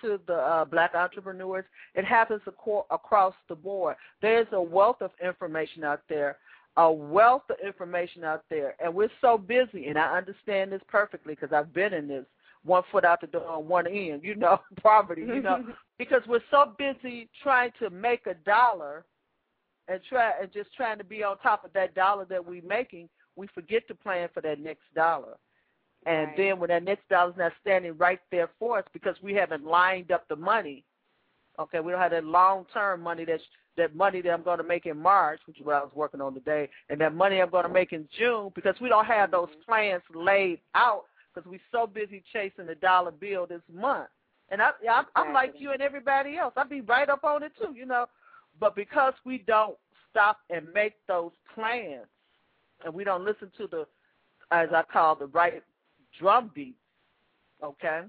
to the uh, black entrepreneurs it happens across the board there's a wealth of information out there a wealth of information out there, and we're so busy, and I understand this perfectly because I've been in this one foot out the door on one end, you know, poverty, you know, because we're so busy trying to make a dollar and try and just trying to be on top of that dollar that we're making, we forget to plan for that next dollar. And Right. then when that next dollar's not standing right there for us because we haven't lined up the money, okay, we don't have that long term money that's that money that I'm going to make in March, which is what I was working on today, and that money I'm going to make in June because we don't have those mm-hmm. plans laid out because we're so busy chasing the dollar bill this month. And I, I'm, I'm like you and everybody else. I'd be right up on it too, you know. But because we don't stop and make those plans, and we don't listen to the, as I call the right drum beats, okay,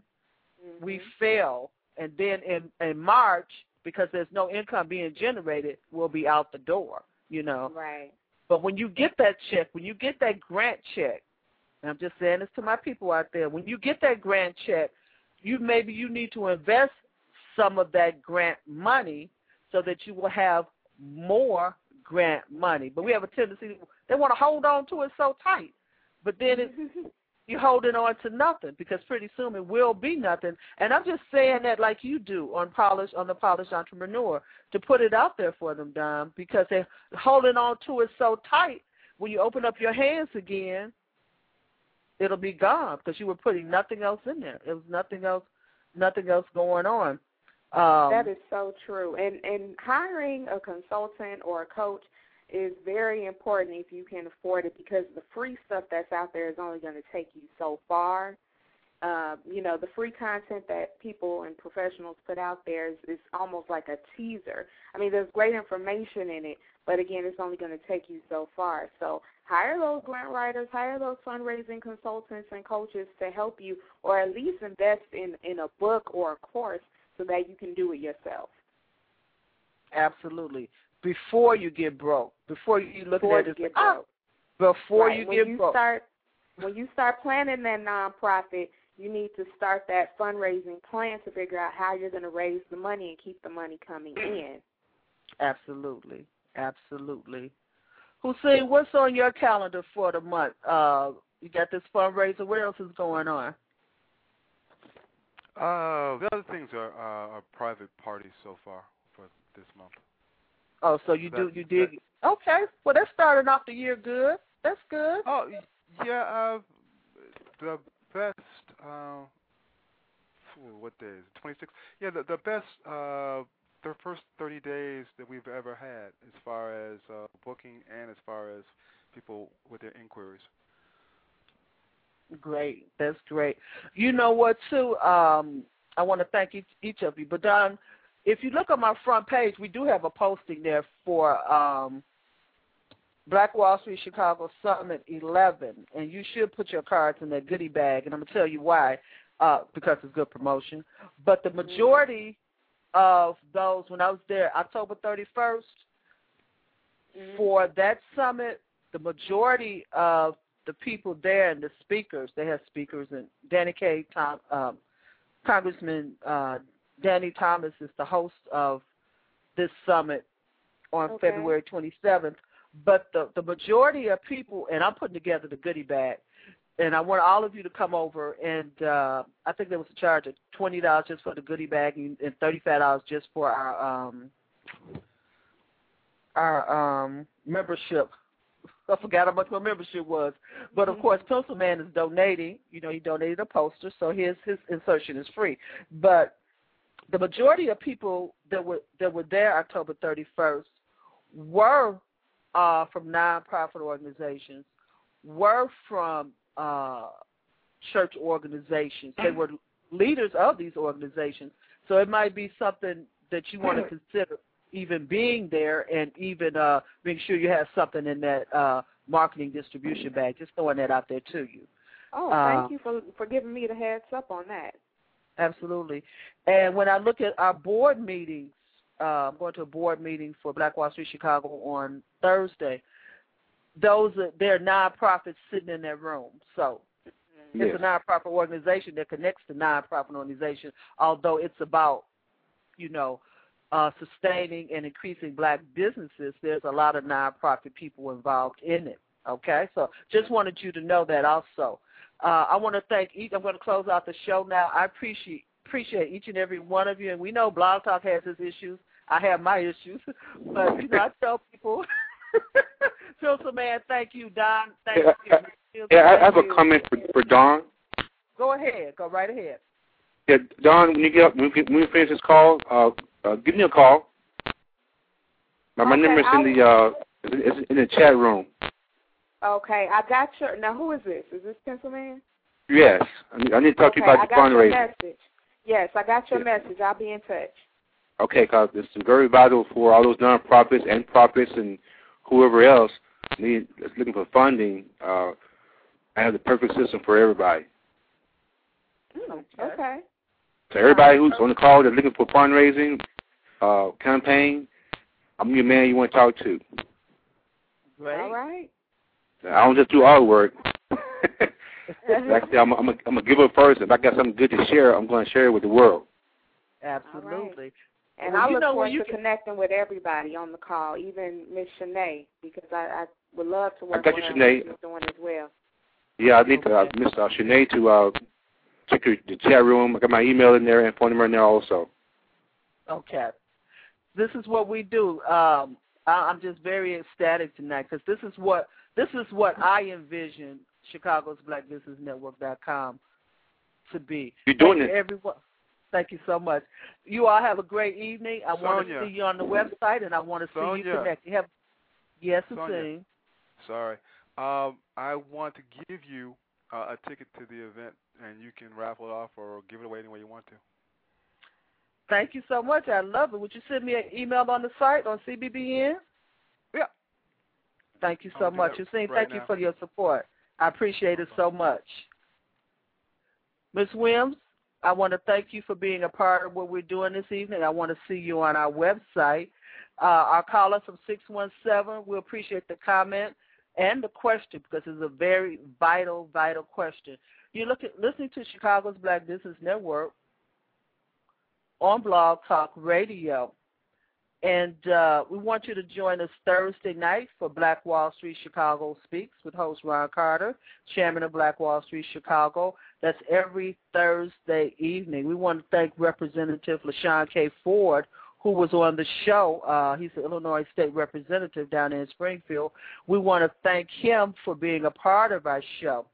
we mm-hmm. fail. And then in in March, because there's no income being generated, we'll be out the door, you know. Right. But when you get that check, when you get that grant check, and I'm just saying this to my people out there, when you get that grant check, you maybe you need to invest some of that grant money so that you will have more grant money. But we have a tendency they want to hold on to it so tight. But then it, you're holding on to nothing because pretty soon it will be nothing. And I'm just saying that like you do on polish on the polished entrepreneur to put it out there for them, Dawn, because they're holding on to it so tight. When you open up your hands again, it'll be gone because you were putting nothing else in there. It was nothing else, nothing else going on. Um, that is so true. And and hiring a consultant or a coach is very important if you can afford it because the free stuff that's out there is only going to take you so far. Uh, you know, the free content that people and professionals put out there is, is almost like a teaser. I mean, there's great information in it, but again, it's only going to take you so far. So hire those grant writers, hire those fundraising consultants and coaches to help you, or at least invest in in a book or a course so that you can do it yourself. absolutely. Before you get broke, before you look Before at you it, get broke. before Right. you when get you broke. start when you start planning that nonprofit, you need to start that fundraising plan to figure out how you're going to raise the money and keep the money coming in. Absolutely, absolutely. Hussein, what's on your calendar for the month? Uh, you got this fundraiser. What else is going on? Uh, the other things are uh, are private parties so far for this month. Oh, so you do you did okay. Well, that's starting off the year good. That's good. Oh, yeah. Uh, the best. Uh, what day is? Twenty six. Yeah, the the best. Uh, the first thirty days that we've ever had, as far as uh, booking and as far as people with their inquiries. Great. That's great. You know what, too? Um, I want to thank each, each of you. But, Dawn, if you look on my front page, we do have a posting there for um, Black Wall Street Chicago Summit 11. And you should put your cards in that goodie bag. And I'm going to tell you why, uh, because it's good promotion. But the majority of those, when I was there October 31st, Mm-hmm. for that summit, the majority of the people there and the speakers, they have speakers, and Danny Kaye, Tom, um, Congressman uh, Danny Thomas is the host of this summit on Okay. February 27th. But the the majority of people, and I'm putting together the goodie bag, and I want all of you to come over. And uh, I think there was a charge of twenty dollars just for the goodie bag, and, and thirty five dollars just for our um, our um, membership. I forgot how much my membership was, but of course, Pencilman is donating. You know, he donated a poster, so his his insertion is free. But the majority of people that were that were there October 31st were uh, from nonprofit organizations, were from uh, church organizations. They were leaders of these organizations. So it might be something that you want to consider even being there and even uh, making sure you have something in that uh, marketing distribution bag. Just throwing that out there to you. Oh, Uh, thank you for for giving me the heads up on that. Absolutely. And when I look at our board meetings, uh, I'm going to a board meeting for Black Wall Street Chicago on Thursday. Those are they're nonprofits sitting in their room. So Yes. it's a nonprofit organization that connects to nonprofit organization, although it's about, you know, uh, sustaining and increasing black businesses, there's a lot of nonprofit people involved in it. Okay? So just wanted you to know that also. Uh, I want to thank each. I'm going to close out the show now. I appreciate appreciate each and every one of you, and we know Blog Talk has its issues. I have my issues, but you know, I tell people, Filter Man, thank you, Dawn. Thank Yeah, you. Yeah, I I have a comment for, for Dawn. Go ahead. Go right ahead. Yeah, Dawn, when you get up, when we, finish this call, uh, uh, give me a call. My, my Okay, number is in the uh, is in the chat room. Okay, I got your. Now, who is this? Is this Pencilman? Yes, I need, I need to talk okay, to you about I the got your fundraising. message. Yes, I got your Yeah. message. I'll be in touch. Okay, because this is very vital for all those nonprofits and profits and whoever else need that's looking for funding. Uh, I have the perfect system for everybody. Mm, okay. So everybody who's on the call that's looking for fundraising, uh, campaign, I'm your man you want to talk to. Great. All right. I don't just do all the work. like I said, I'm a, I'm a, I'm a giver first. If I got something good to share, I'm going to share it with the world. Absolutely. And Well, I you look know, forward when you to connecting with everybody on the call, even Miss Shanea, because I, I would love to work got with you, her Shanea. on what she's doing as well. Yeah, I need to, uh, Miss uh, Shanea to uh, check your, the chat room. I got my email in there and phone number in there also. Okay. This is what we do. Um, I, I'm just very ecstatic tonight because this is what this is what I envision Chicago's Black Business Network.com to be. You're doing Thank you, it. everyone. Thank you so much. You all have a great evening. I want to see you on the website, and I want to see you Sonia. connected. Have yes, Sonia. Hussein. Sorry. Um, I want to give you uh, a ticket to the event, and you can raffle it off or give it away any way you want to. Thank you so much. I love it. Would you send me an email on the site on CBBN? Thank you so I'll much. Hussein, right thank you for your support. I appreciate it so much. Ms. Wims, I want to thank you for being a part of what we're doing this evening. I want to see you on our website. Uh, our caller from 617, we appreciate the comment. and the question because it's a very vital, vital question. You look at listening to Chicago's Black Business Network on Blog Talk Radio. And uh, we want you to join us Thursday night for Black Wall Street Chicago Speaks with host Ron Carter, chairman of Black Wall Street Chicago. That's every Thursday evening. We want to thank Representative LaShawn K. Ford, who was on the show. Uh, he's the Illinois State Representative down in Springfield. We want to thank him for being a part of our show.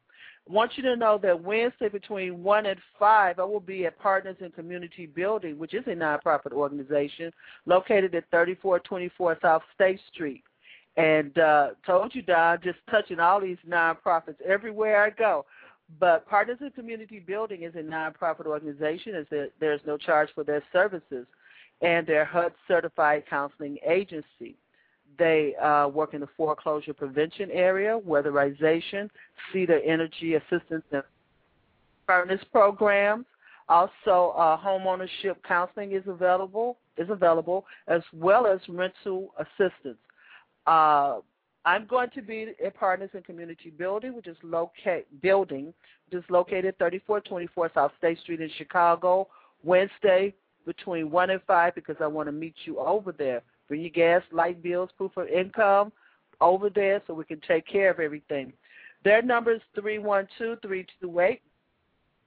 I want you to know that Wednesday between 1 and 5, I will be at Partners in Community Building, which is a nonprofit organization located at 3424 South State Street. And uh, told you, Dawn, just touching all these nonprofits everywhere I go. But Partners in Community Building is a nonprofit organization. As there, there's no charge for their services, and they're HUD certified counseling agency. They uh, work in the foreclosure prevention area, weatherization, CEDA energy assistance and furnace programs. Also, uh, homeownership counseling is available is available as well as rental assistance. Uh, I'm going to be at Partners in Community Building, which is locate building, which is located 3424 South State Street in Chicago, Wednesday between one and five because I want to meet you over there. Bring your gas, light bills, proof of income over there so we can take care of everything. Their number is 312 328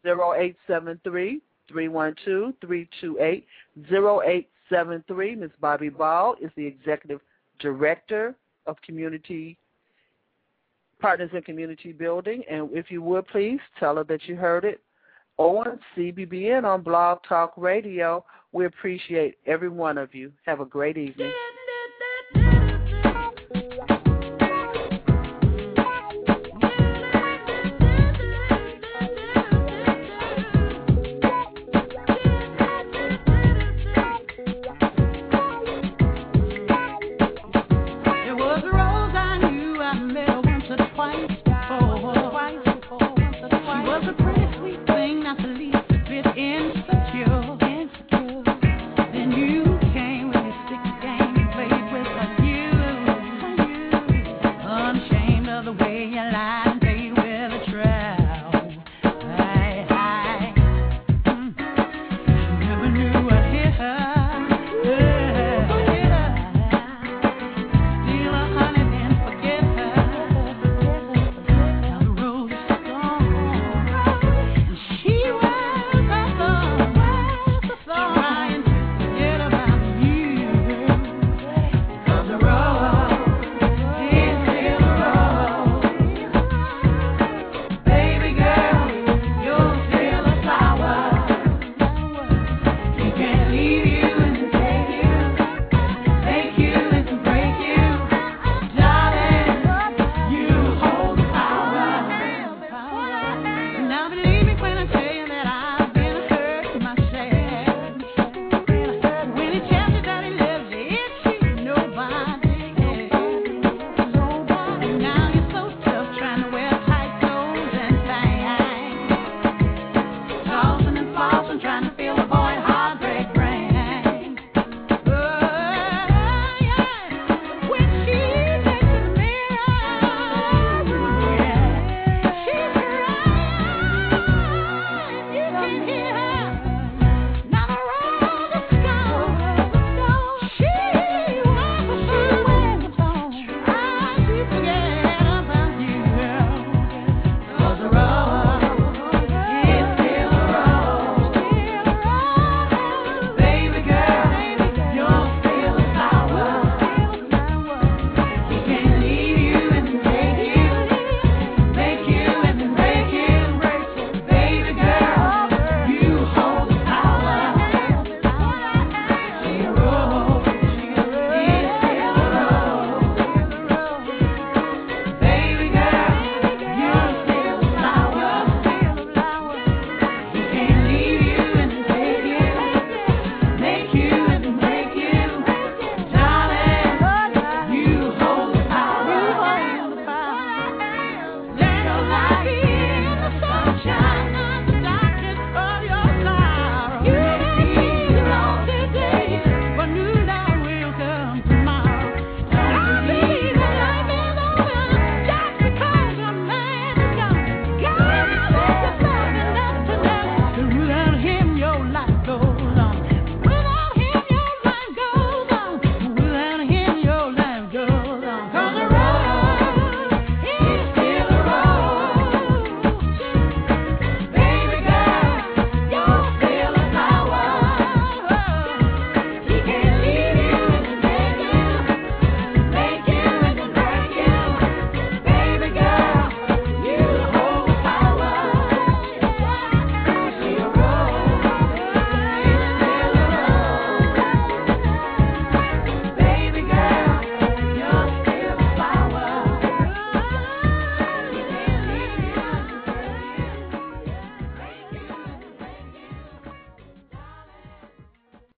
0873 312 328 0873. Ms. Bobby Ball is the Executive Director of Community Partners in Community Building. And if you would please tell her that you heard it on CBBN on Blog Talk Radio we appreciate every one of you. Have a great evening.